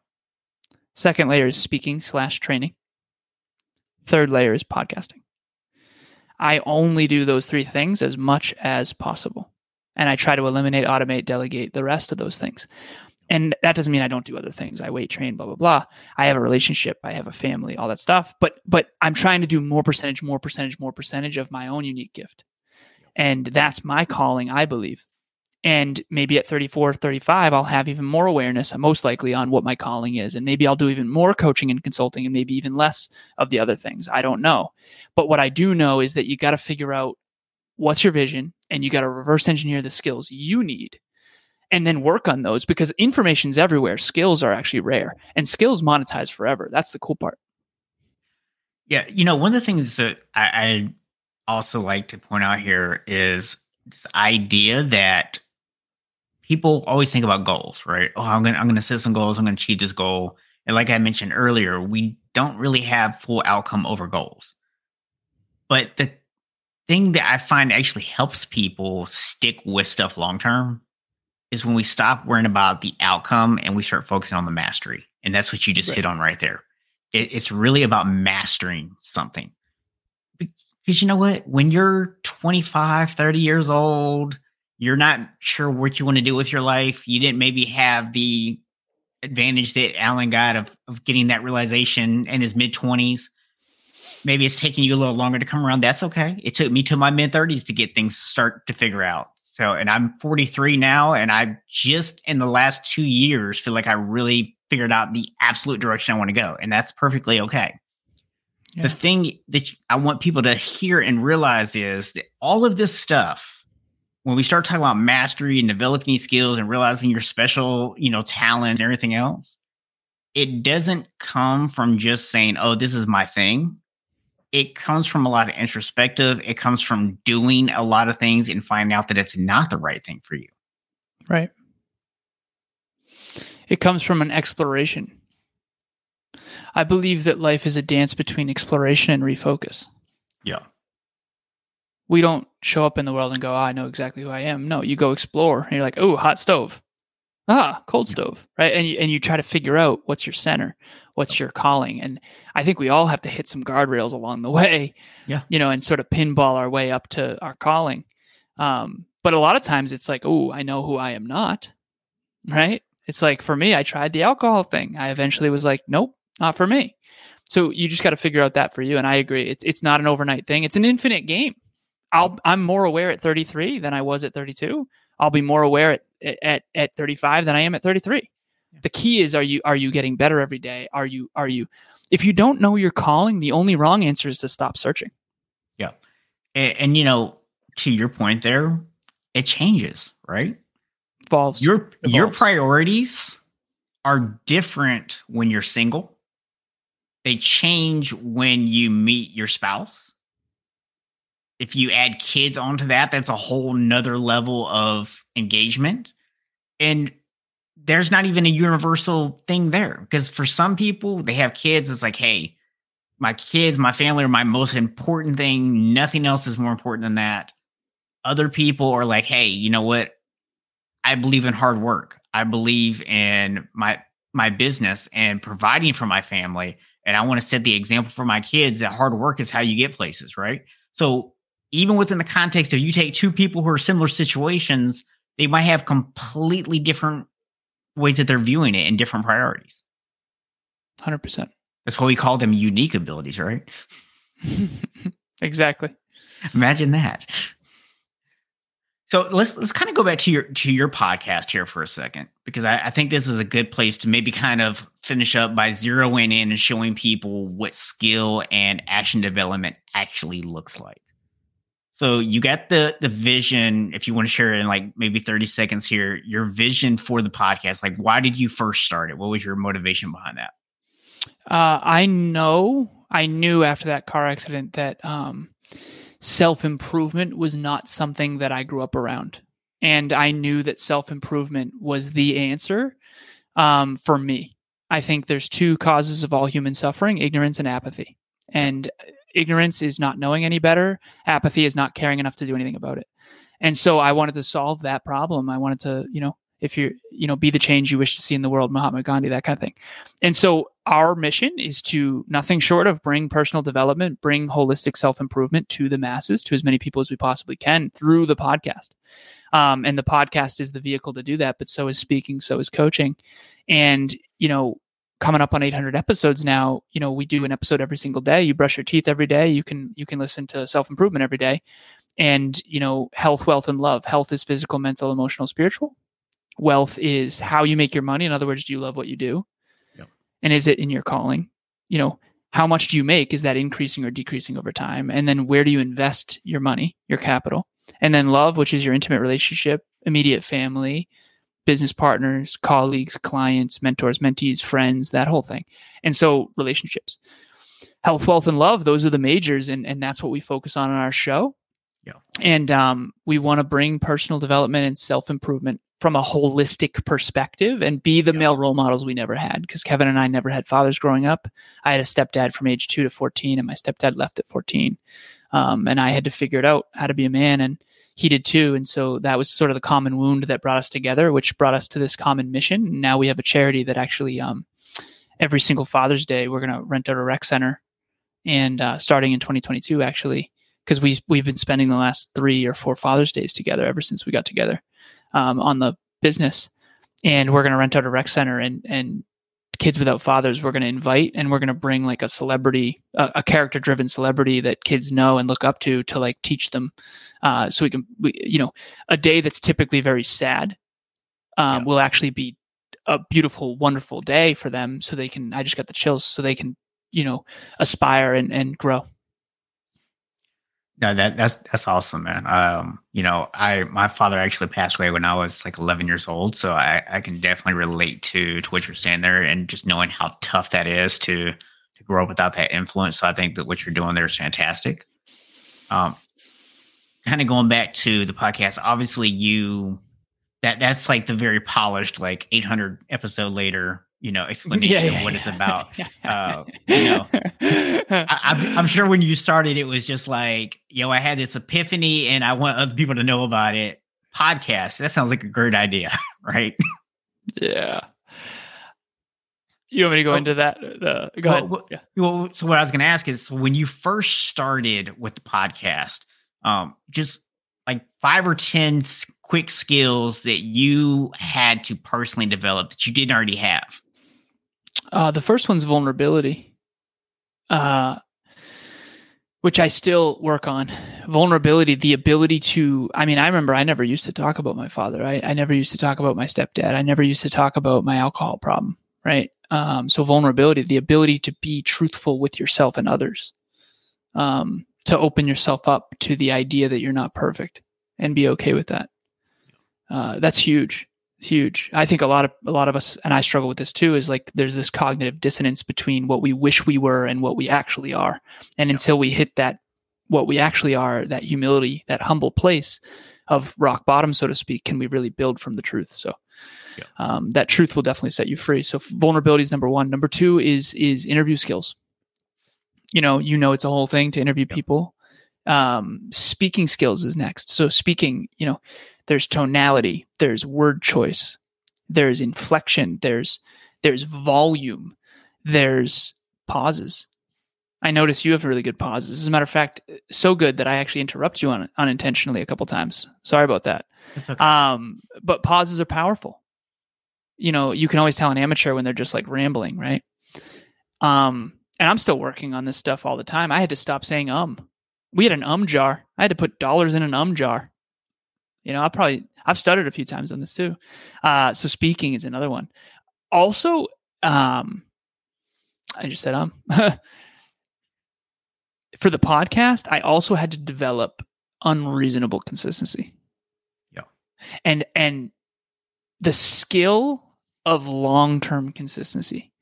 Second layer is speaking slash training. Third layer is podcasting. I only do those three things as much as possible. And I try to eliminate, automate, delegate the rest of those things. And that doesn't mean I don't do other things. I weight train, blah, blah, blah. I have a relationship, I have a family, all that stuff. But but I'm trying to do more percentage, more percentage, more percentage of my own unique gift. And that's my calling, I believe and maybe at 34 35 i'll have even more awareness most likely on what my calling is. And maybe i'll do even more coaching and consulting and maybe even less of the other things. I don't know. But what i do know is that you got to figure out what's your vision and you got to reverse engineer the skills you need and then work on those because information's everywhere. Skills are actually rare and skills monetize forever. That's the cool part. Yeah you know one of the things that I, I also like to point out here is this idea that people always think about goals, right? Oh, I'm gonna I'm gonna set some goals. I'm gonna achieve this goal. And like I mentioned earlier, we don't really have full outcome over goals. But the thing that I find actually helps people stick with stuff long term is when we stop worrying about the outcome and we start focusing on the mastery. And that's what you just right. hit on right there. It, it's really about mastering something. Because you know what? When you're 25, 30 years old, you're not sure what you want to do with your life. You didn't maybe have the advantage that Alan got of, of getting that realization in his mid 20s. Maybe it's taking you a little longer to come around. That's okay. It took me to my mid 30s to get things start to figure out. So, and I'm 43 now, and I've just in the last two years feel like I really figured out the absolute direction I want to go, and that's perfectly okay. Yeah. The thing that I want people to hear and realize is that all of this stuff when we start talking about mastery and developing skills and realizing your special, you know, talent and everything else, it doesn't come from just saying, oh, this is my thing. It comes from a lot of introspective. It comes from doing a lot of things and finding out that it's not the right thing for you. Right. It comes from an exploration. I believe that life is a dance between exploration and refocus. Yeah we don't show up in the world and go, oh, I know exactly who I am. No, you go explore and you're like, oh, hot stove. ah, cold stove, right? And you, and you try to figure out what's your center, what's your calling. And I think we all have to hit some guardrails along the way, Yeah. you know, and sort of pinball our way up to our calling. Um, but a lot of times it's like, oh, I know who I am not, right? It's like for me, I tried the alcohol thing. I eventually was like, nope, not for me. So you just got to figure out that for you. And I agree, it's it's not an overnight thing. It's an infinite game. I'll I'm more aware at 33 than I was at 32. I'll be more aware at at at 35 than I am at 33. The key is are you are you getting better every day? Are you are you if you don't know your calling, the only wrong answer is to stop searching. And, and you know, to your point there, it changes, right? Evolves. Your your priorities are different when you're single. They change when you meet your spouse. If you add kids onto that, that's a whole nother level of engagement. And there's not even a universal thing there because for some people, they have kids. It's like, hey, my kids, my family are my most important thing. Nothing else is more important than that. Other people are like, hey, you know what? I believe in hard work. I believe in my my business and providing for my family. And I want to set the example for my kids that hard work is how you get places, right? So even within the context of you take two people who are similar situations, they might have completely different ways that they're viewing it and different priorities. 100%. That's why we call them unique abilities, right? exactly. Imagine that. So let's let's kind of go back to your to your podcast here for a second because I, I think this is a good place to maybe kind of finish up by zeroing in and showing people what skill and action development actually looks like. So you got the the vision. If you want to share in like maybe thirty seconds here, your vision for the podcast. Like, why did you first start it? What was your motivation behind that? Uh, I know, I knew after that car accident that um, self improvement was not something that I grew up around. And I knew that self improvement was the answer um, for me. I think there's two causes of all human suffering ignorance and apathy. And ignorance is not knowing any better, apathy is not caring enough to do anything about it. And so I wanted to solve that problem. I wanted to, you know, if you you know be the change you wish to see in the world mahatma gandhi that kind of thing and so our mission is to nothing short of bring personal development bring holistic self-improvement to the masses to as many people as we possibly can through the podcast um, and the podcast is the vehicle to do that but so is speaking so is coaching and you know coming up on 800 episodes now you know we do an episode every single day. You brush your teeth every day. You can you can listen to self-improvement every day. And you know health wealth and love. Health is physical mental emotional spiritual. Wealth is how you make your money. In other words do you love what you do? Yep. and is it in your calling? You know how much do you make? Is that increasing or decreasing over time? And then where do you invest your money your capital? And then love which is your intimate relationship immediate family business partners colleagues clients mentors mentees friends that whole thing. And so relationships. Health wealth and love those are the majors and, and that's what we focus on in our show. Yeah. and um, we want to bring personal development and self-improvement from a holistic perspective and be the Yeah. male role models we never had because kevin and i never had fathers growing up. I had a stepdad from age 2 to 14 and my stepdad left at 14 um, and i had to figure it out how to be a man and he did too. And so that was sort of the common wound that brought us together which brought us to this common mission. And now we have a charity that actually um, every single father's day we're going to rent out a rec center and uh, starting in 2022 actually because we we've been spending the last three or four Father's Days together ever since we got together um, on the business, and we're going to rent out a rec center and and kids without fathers we're going to invite and we're going to bring like a celebrity a, a character driven celebrity that kids know and look up to to like teach them uh, so we can we, you know a day that's typically very sad um, Yeah. will actually be a beautiful wonderful day for them so they can i just got the chills so they can you know aspire and, and grow No, that that's that's awesome, man. Um, you know, I my father actually passed away when I was like 11 years old, so I I can definitely relate to to what you're saying there, and just knowing how tough that is to to grow up without that influence. So I think that what you're doing there is fantastic. Um, kind of going back to the podcast, obviously you that that's like the very polished like 800 episode later, you know, explanation of what it's about. Uh, you know, I, I'm, I'm sure when you started, it was just like, yo, I had this epiphany and I want other people to know about it. Podcast. That sounds like a great idea, right? Yeah. You want me to go Oh. into that? The, go Well, ahead. well- Yeah. Well, so what I was going to ask is when you first started with the podcast, um, just like five or ten quick skills that you had to personally develop that you didn't already have. Uh, the first one's vulnerability, uh, which I still work on. Vulnerability, the ability to, I mean, I remember I never used to talk about my father. I, I never used to talk about my stepdad. I never used to talk about my alcohol problem, right? Um, so, vulnerability, the ability to be truthful with yourself and others, um, to open yourself up to the idea that you're not perfect and be okay with that. Uh, that's huge huge. I think a lot of a lot of us, and I struggle with this too, is like there's this cognitive dissonance between what we wish we were and what we actually are. And Yeah. until we hit that, what we actually are, that humility, that humble place of rock bottom, so to speak, can we really build from the truth? So. Yeah. Um, that truth will definitely set you free. So vulnerability is number one. Number two is is interview skills. You know, you know, it's a whole thing to interview Yeah. people. Um, speaking skills is next. So speaking, you know, there's tonality there's word choice there's inflection there's there's volume there's pauses. I notice you have really good pauses. As a matter of fact so good that i actually interrupt you un- unintentionally a couple times. Sorry about that. Okay. um but pauses are powerful. You know you can always tell an amateur when they're just like rambling right? Um and i'm still working on this stuff all the time. I had to stop saying um we had an um jar. I had to put dollars in an um jar. You know i probably i've stuttered a few times on this too. Uh so speaking is another one. Also um i just said um for the podcast i also had to develop unreasonable consistency. Yeah. and and the skill of long-term consistency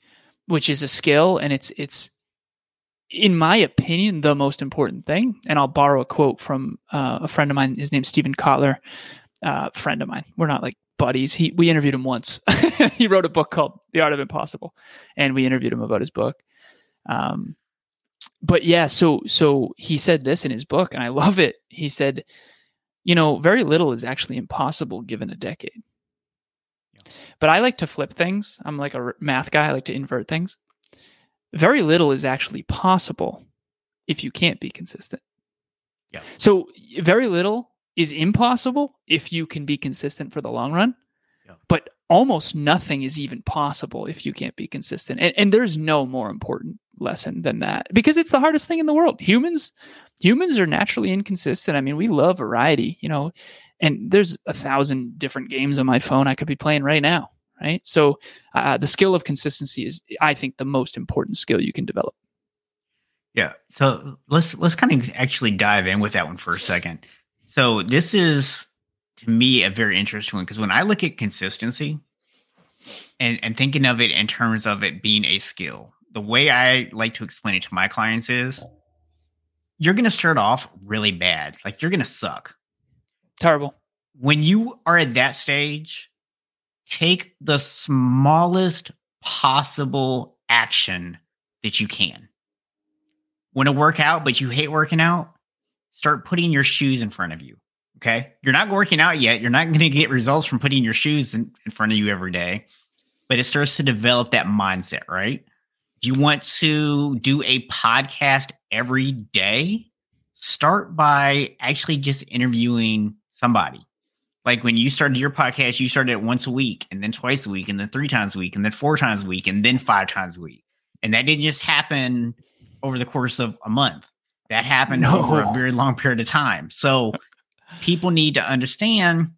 which is a skill and it's it's in my opinion the most important thing and i'll borrow a quote from uh, a friend of mine. His name's Steven Kotler uh, friend of mine. We're not like buddies. He we interviewed him once. He wrote a book called the art of impossible and we interviewed him about his book. Um, but yeah so so he said this in his book and i love it. He said you know very little is actually impossible given a decade. But i like to flip things. I'm like a math guy. I like to invert things very little is actually possible if you can't be consistent. Yeah. so very little is impossible if you can be consistent for the long run Yeah. but almost nothing is even possible if you can't be consistent. And, and there's no more important lesson than that because it's the hardest thing in the world. Humans humans are naturally inconsistent. I mean we love variety you know and there's a thousand different games on my phone i could be playing right now right so uh, the skill of consistency is i think the most important skill you can develop Yeah. So let's let's kind of actually dive in with that one for a second. So this is to me a very interesting one because when I look at consistency and and thinking of it in terms of it being a skill, the way I like to explain it to my clients is you're going to start off really bad. Like you're going to suck. terrible When you are at that stage, take the smallest possible action that you can. Want to work out, but you hate working out? Start putting your shoes in front of you. Okay. You're not working out yet. You're not going to get results from putting your shoes in, in front of you every day, but it starts to develop that mindset, right? If you want to do a podcast every day, start by actually just interviewing somebody. Like when you started your podcast, you started it once a week and then twice a week and then three times a week and then four times a week and then five times a week. And that didn't just happen over the course of a month. That happened No. over a very long period of time. So people need to understand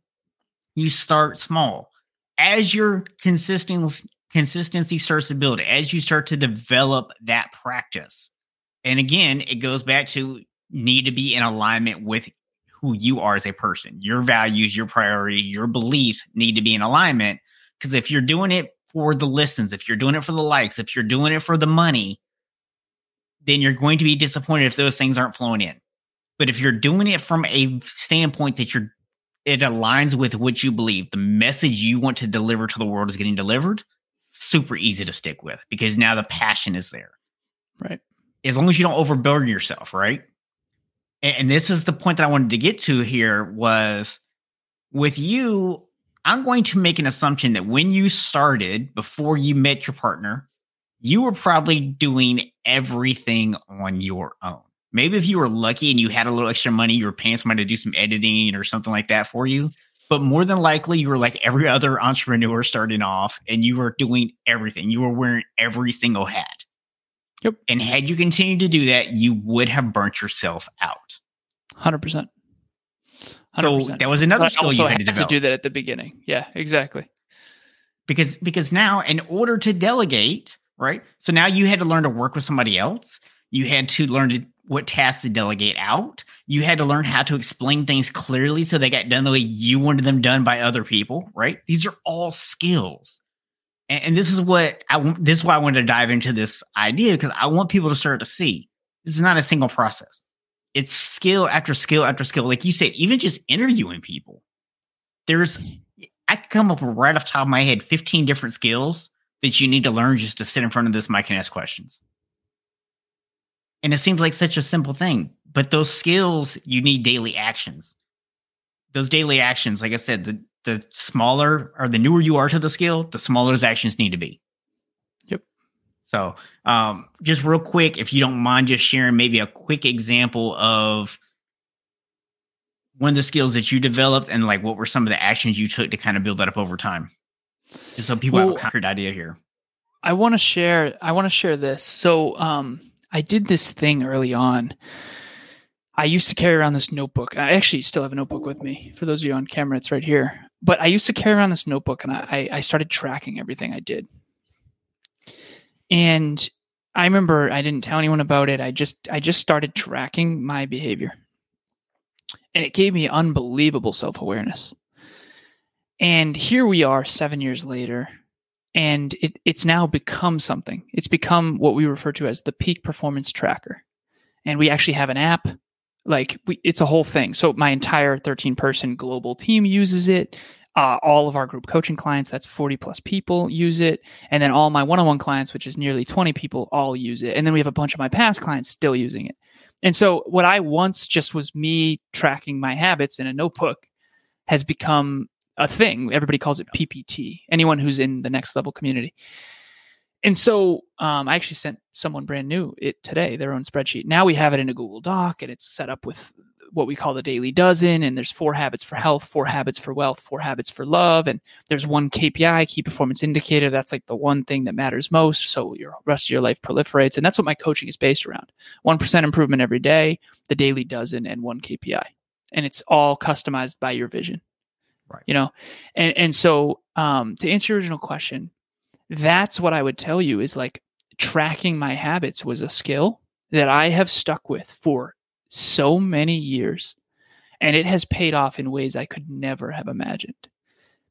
you start small. As your consistent consistency starts to build, as you start to develop that practice. And again, it goes back to need to be in alignment with who you are as a person. Your values, your priority, your beliefs need to be in alignment. Because if you're doing it for the listens, if you're doing it for the likes, if you're doing it for the money, then you're going to be disappointed if those things aren't flowing in. But if you're doing it from a standpoint that you're it aligns with what you believe, the message you want to deliver to the world is getting delivered, super easy to stick with because now the passion is there. Right. As long as you don't overburden yourself, right? And, this is the point that I wanted to get to here was with you, I'm going to make an assumption that when you started, before you met your partner, you were probably doing everything on your own. Maybe if you were lucky and you had a little extra money, you were paying somebody to do some editing or something like that for you. But more than likely, you were like every other entrepreneur starting off and you were doing everything. You were wearing every single hat. Yep. And had you continued to do that, you would have burnt yourself out. 100%. 100%. So that was another but skill you had, had to, to do that at the beginning. Yeah, exactly. Because because now in order to delegate, right? So now you had to learn to work with somebody else. You had to learn to what tasks to delegate out. You had to learn how to explain things clearly so they got done the way you wanted them done by other people, right? These are all skills. And, and this is what I this is why I wanted to dive into this idea because I want people to start to see this is not a single process. It's skill after skill after skill. Like you said, even just interviewing people. There's mm-hmm. I can come up right off the top of my head 15 different skills that you need to learn just to sit in front of this mic and ask questions. And it seems like such a simple thing, but those skills, you need daily actions. Those daily actions, like I said, the, the smaller or the newer you are to the skill, the smaller those actions need to be. Yep. So, um, just real quick, if you don't mind just sharing maybe a quick example of one of the skills that you developed and like what were some of the actions you took to kind of build that up over time? Just so people well, have a concrete idea here. I want to share i want to share this. So um i did this thing early on. I used to carry around this notebook. I actually still have a notebook with me. For those of you on camera it's right here but i used to carry around this notebook and i i started tracking everything i did and i remember i didn't tell anyone about it i just i just started tracking my behavior and it gave me unbelievable self awareness. And here we are seven years later, and it, it's now become something. It's become what we refer to as the peak performance tracker. And we actually have an app. Like we, it's a whole thing. So my entire 13 person global team uses it. Uh, all of our group coaching clients, that's 40 plus people, use it. And then all my one on one clients, which is nearly 20 people, all use it. And then we have a bunch of my past clients still using it. And so what I once just was me tracking my habits in a notebook has become a thing. Everybody calls it PPT. Anyone who's in the next level community. And so um, I actually sent someone brand new it today, their own spreadsheet. Now we have it in a Google Doc and it's set up with what we call the daily dozen and there's four habits for health four habits for wealth four habits for love and there's one kpi key performance indicator. That's like the one thing that matters most so your rest of your life proliferates and that's what my coaching is based around. 1% improvement every day the daily dozen and one kpi and it's all customized by your vision. Right. You know? And and so um to answer your original question that's what i would tell you is like tracking my habits was a skill that i have stuck with for so many years and it has paid off in ways I could never have imagined.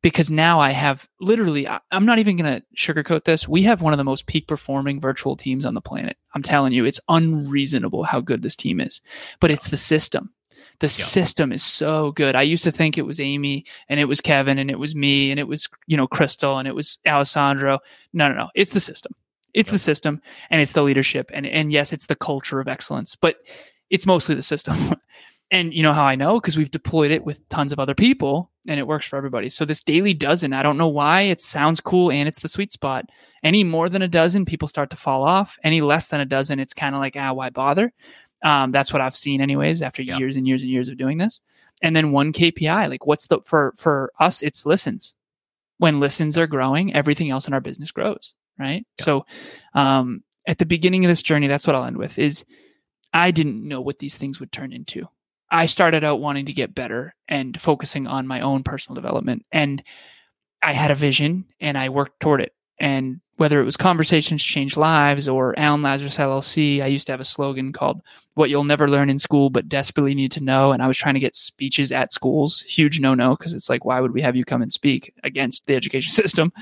Because now I have literally, I'm not even going to sugarcoat this. We have one of the most peak performing virtual teams on the planet. I'm telling you, it's unreasonable how good this team is, but it's the system. The yeah. system is so good. I used to think it was Amy and it was Kevin and it was me and it was, you know, Crystal and it was Alessandro. No, no, no. It's the system. It's the system and it's the leadership. And, and yes, it's the culture of excellence. But it's mostly the system. and you know how I know? Because we've deployed it with tons of other people and it works for everybody. So this daily dozen, I don't know why it sounds cool and it's the sweet spot. Any more than a dozen, people start to fall off. Any less than a dozen, it's kind of like, ah, why bother? Um, that's what I've seen anyways after yep. years and years and years of doing this. And then one KPI, like what's the for for us, it's listens. When listens are growing, everything else in our business grows. Right. Yep. So um at the beginning of this journey, that's what I'll end with is I didn't know what these things would turn into. I started out wanting to get better and focusing on my own personal development. And I had a vision and I worked toward it. And whether it was Conversations Change Lives or Alan Lazaros LLC, I used to have a slogan called What You'll Never Learn in School But Desperately Need to Know. And I was trying to get speeches at schools. Huge no no, because it's like, why would we have you come and speak against the education system?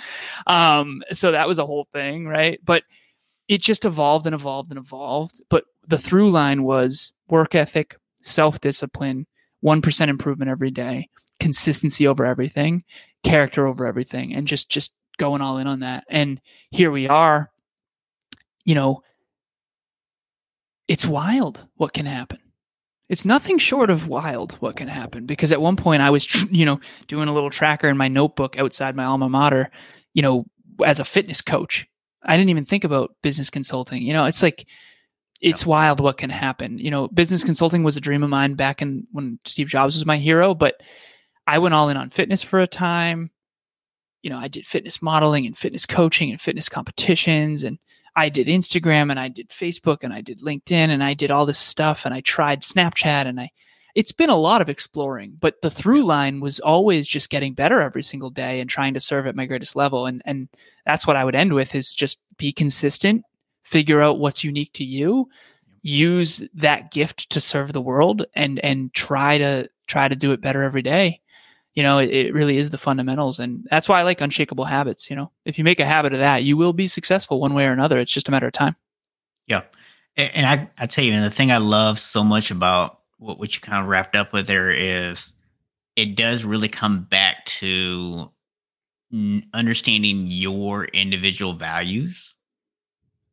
Um, so that was a whole thing, right? But it just evolved and evolved and evolved. But the through line was work ethic, self discipline, 1% improvement every day, consistency over everything, character over everything, and just, just going all in on that. And here we are, you know, it's wild what can happen. It's nothing short of wild what can happen because at one point I was, you know, doing a little tracker in my notebook outside my alma mater, you know, as a fitness coach. I didn't even think about business consulting. You know, it's like it's yeah. wild what can happen. You know, business consulting was a dream of mine back in when Steve Jobs was my hero, but I went all in on fitness for a time. You know, I did fitness modeling and fitness coaching and fitness competitions and I did Instagram and I did Facebook and I did LinkedIn and I did all this stuff and I tried Snapchat and I it's been a lot of exploring, but the through line was always just getting better every single day and trying to serve at my greatest level. And and that's what I would end with is just be consistent, figure out what's unique to you, use that gift to serve the world and and try to try to do it better every day you know, it, it, really is the fundamentals. And that's why I like unshakable habits. You know, if you make a habit of that, you will be successful one way or another. It's just a matter of time. Yeah. And, and I, I tell you, and the thing I love so much about what, what you kind of wrapped up with there is it does really come back to understanding your individual values,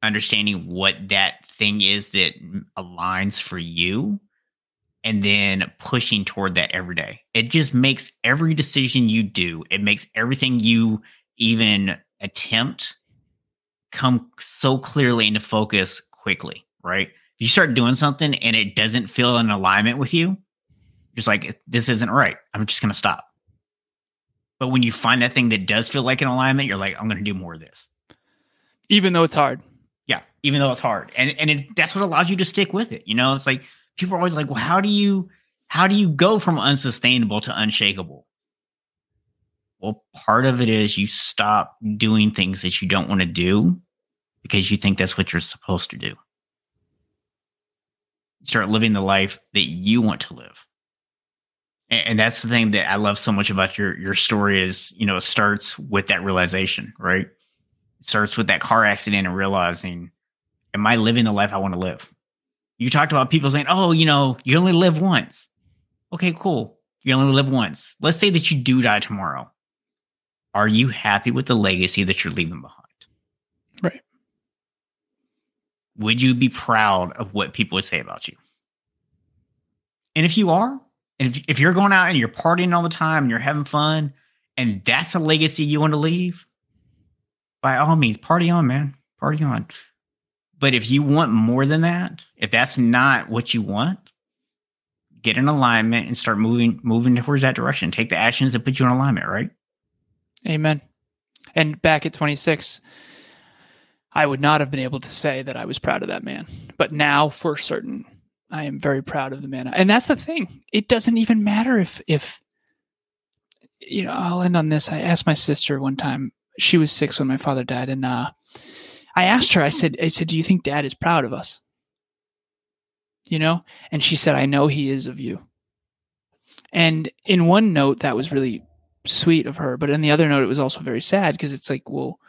understanding what that thing is that aligns for you and then pushing toward that every day. It just makes every decision you do, it makes everything you even attempt come so clearly into focus quickly, right? If you start doing something and it doesn't feel in alignment with you, just like this isn't right. I'm just going to stop. But when you find that thing that does feel like an alignment, you're like, I'm going to do more of this. Even though it's hard. Yeah, even though it's hard. And and it, that's what allows you to stick with it. You know, it's like people are always like, well, how do you how do you go from unsustainable to unshakable? Well, part of it is you stop doing things that you don't want to do because you think that's what you're supposed to do. Start living the life that you want to live. And, and that's the thing that I love so much about your your story is, you know, it starts with that realization, right? It starts with that car accident and realizing, am I living the life I want to live? You talked about people saying, "Oh, you know, you only live once." Okay, cool. You only live once. Let's say that you do die tomorrow. Are you happy with the legacy that you're leaving behind? Right. Would you be proud of what people would say about you? And if you are, and if, if you're going out and you're partying all the time and you're having fun, and that's a legacy you want to leave, by all means, party on, man. Party on. But if you want more than that, if that's not what you want, get in alignment and start moving moving towards that direction. Take the actions that put you in alignment, right? Amen. And back at 26, I would not have been able to say that I was proud of that man. But now for certain, I am very proud of the man. And that's the thing. It doesn't even matter if if you know, I'll end on this. I asked my sister one time. She was six when my father died, and uh, I asked her, I said, I said, do you think dad is proud of us? You know? And she said, I know he is of you. And in one note, that was really sweet of her. But in the other note, it was also very sad because it's like, well,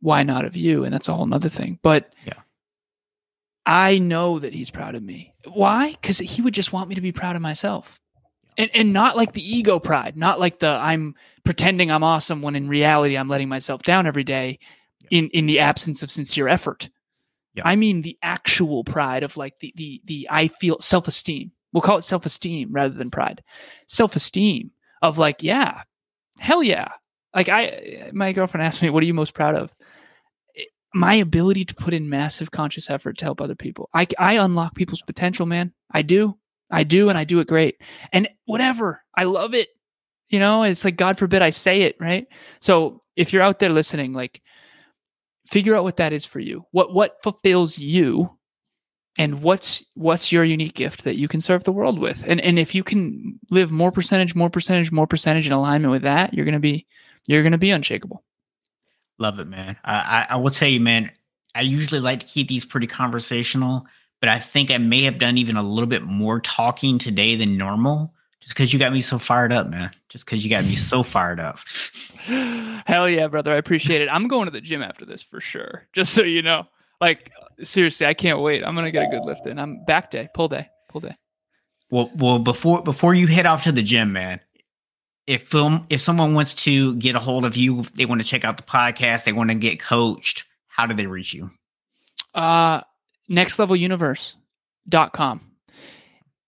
why not of you? And that's a whole nother thing. But yeah. I know that he's proud of me. Why? Because he would just want me to be proud of myself. And, and not like the ego pride, not like the I'm pretending I'm awesome when in reality I'm letting myself down every day in in the absence of sincere effort. Yeah. I mean the actual pride of like the the the I feel self esteem. We'll call it self esteem rather than pride. Self esteem of like yeah, hell yeah. Like I, my girlfriend asked me, "What are you most proud of?" My ability to put in massive conscious effort to help other people. I I unlock people's potential, man. I do, I do, and I do it great. And whatever, I love it. You know, it's like God forbid I say it, right? So if you're out there listening, like figure out what that is for you. What what fulfills you and what's what's your unique gift that you can serve the world with. And and if you can live more percentage, more percentage, more percentage in alignment with that, you're gonna be you're gonna be unshakable. Love it, man. I, I, I will tell you, man. I usually like to keep these pretty conversational, but I think I may have done even a little bit more talking today than normal just because you got me so fired up, man. Just because you got me so fired up. Hell yeah, brother. I appreciate it. I'm going to the gym after this for sure. Just so you know. Like, seriously, I can't wait. I'm gonna get a good lift in. I'm back day, pull day, pull day. Well, well, before before you head off to the gym, man. If film if someone wants to get a hold of you, they want to check out the podcast, they want to get coached, how do they reach you? Uh nextleveluniverse.com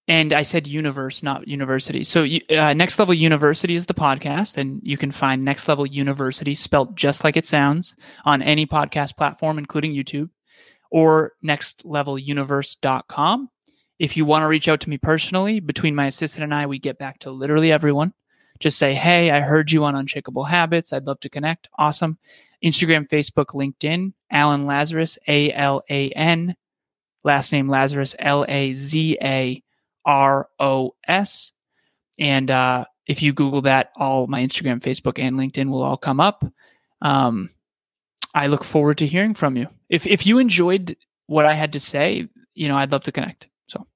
and I said universe, not university. So, uh, Next Level University is the podcast, and you can find Next Level University spelled just like it sounds on any podcast platform, including YouTube, or nextleveluniverse.com. If you want to reach out to me personally, between my assistant and I, we get back to literally everyone. Just say, hey, I heard you on Unshakable Habits. I'd love to connect. Awesome. Instagram, Facebook, LinkedIn, Alan Lazaros, A L A N, last name Lazaros, L A Z A R O S. And uh, if you Google that, all my Instagram, Facebook, and LinkedIn will all come up. Um, I look forward to hearing from you. If if you enjoyed what I had to say, you know, I'd love to connect. So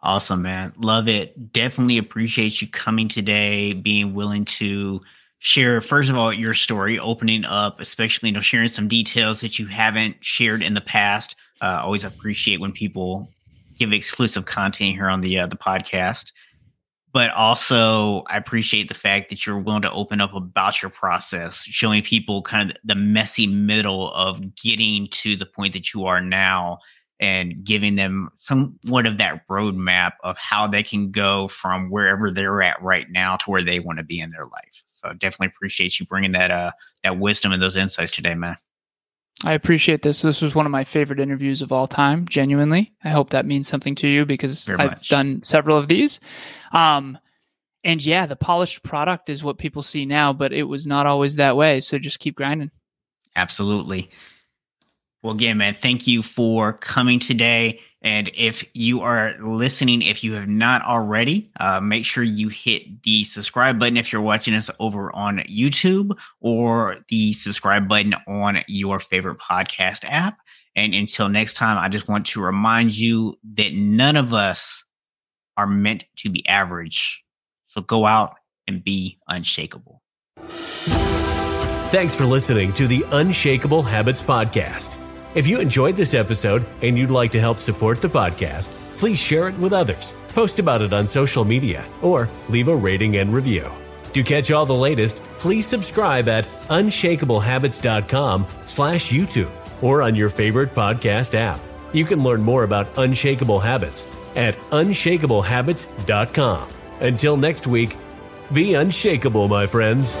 awesome, man. Love it. Definitely appreciate you coming today, being willing to share first of all your story, opening up, especially you know sharing some details that you haven't shared in the past. Uh, always appreciate when people give exclusive content here on the uh, the podcast. But also, I appreciate the fact that you're willing to open up about your process, showing people kind of the messy middle of getting to the point that you are now, and giving them somewhat of that roadmap of how they can go from wherever they're at right now to where they want to be in their life. So, definitely appreciate you bringing that uh that wisdom and those insights today, man. I appreciate this. This was one of my favorite interviews of all time, genuinely. I hope that means something to you because Very I've much. done several of these. Um, and yeah, the polished product is what people see now, but it was not always that way. So just keep grinding. Absolutely. Well, again, man, thank you for coming today. And if you are listening, if you have not already, uh, make sure you hit the subscribe button if you're watching us over on YouTube or the subscribe button on your favorite podcast app. And until next time, I just want to remind you that none of us are meant to be average. So go out and be unshakable. Thanks for listening to the Unshakable Habits Podcast. If you enjoyed this episode and you'd like to help support the podcast, please share it with others, post about it on social media, or leave a rating and review. To catch all the latest, please subscribe at unshakablehabits.com slash YouTube or on your favorite podcast app. You can learn more about Unshakable Habits at unshakablehabits.com. Until next week, be unshakable, my friends.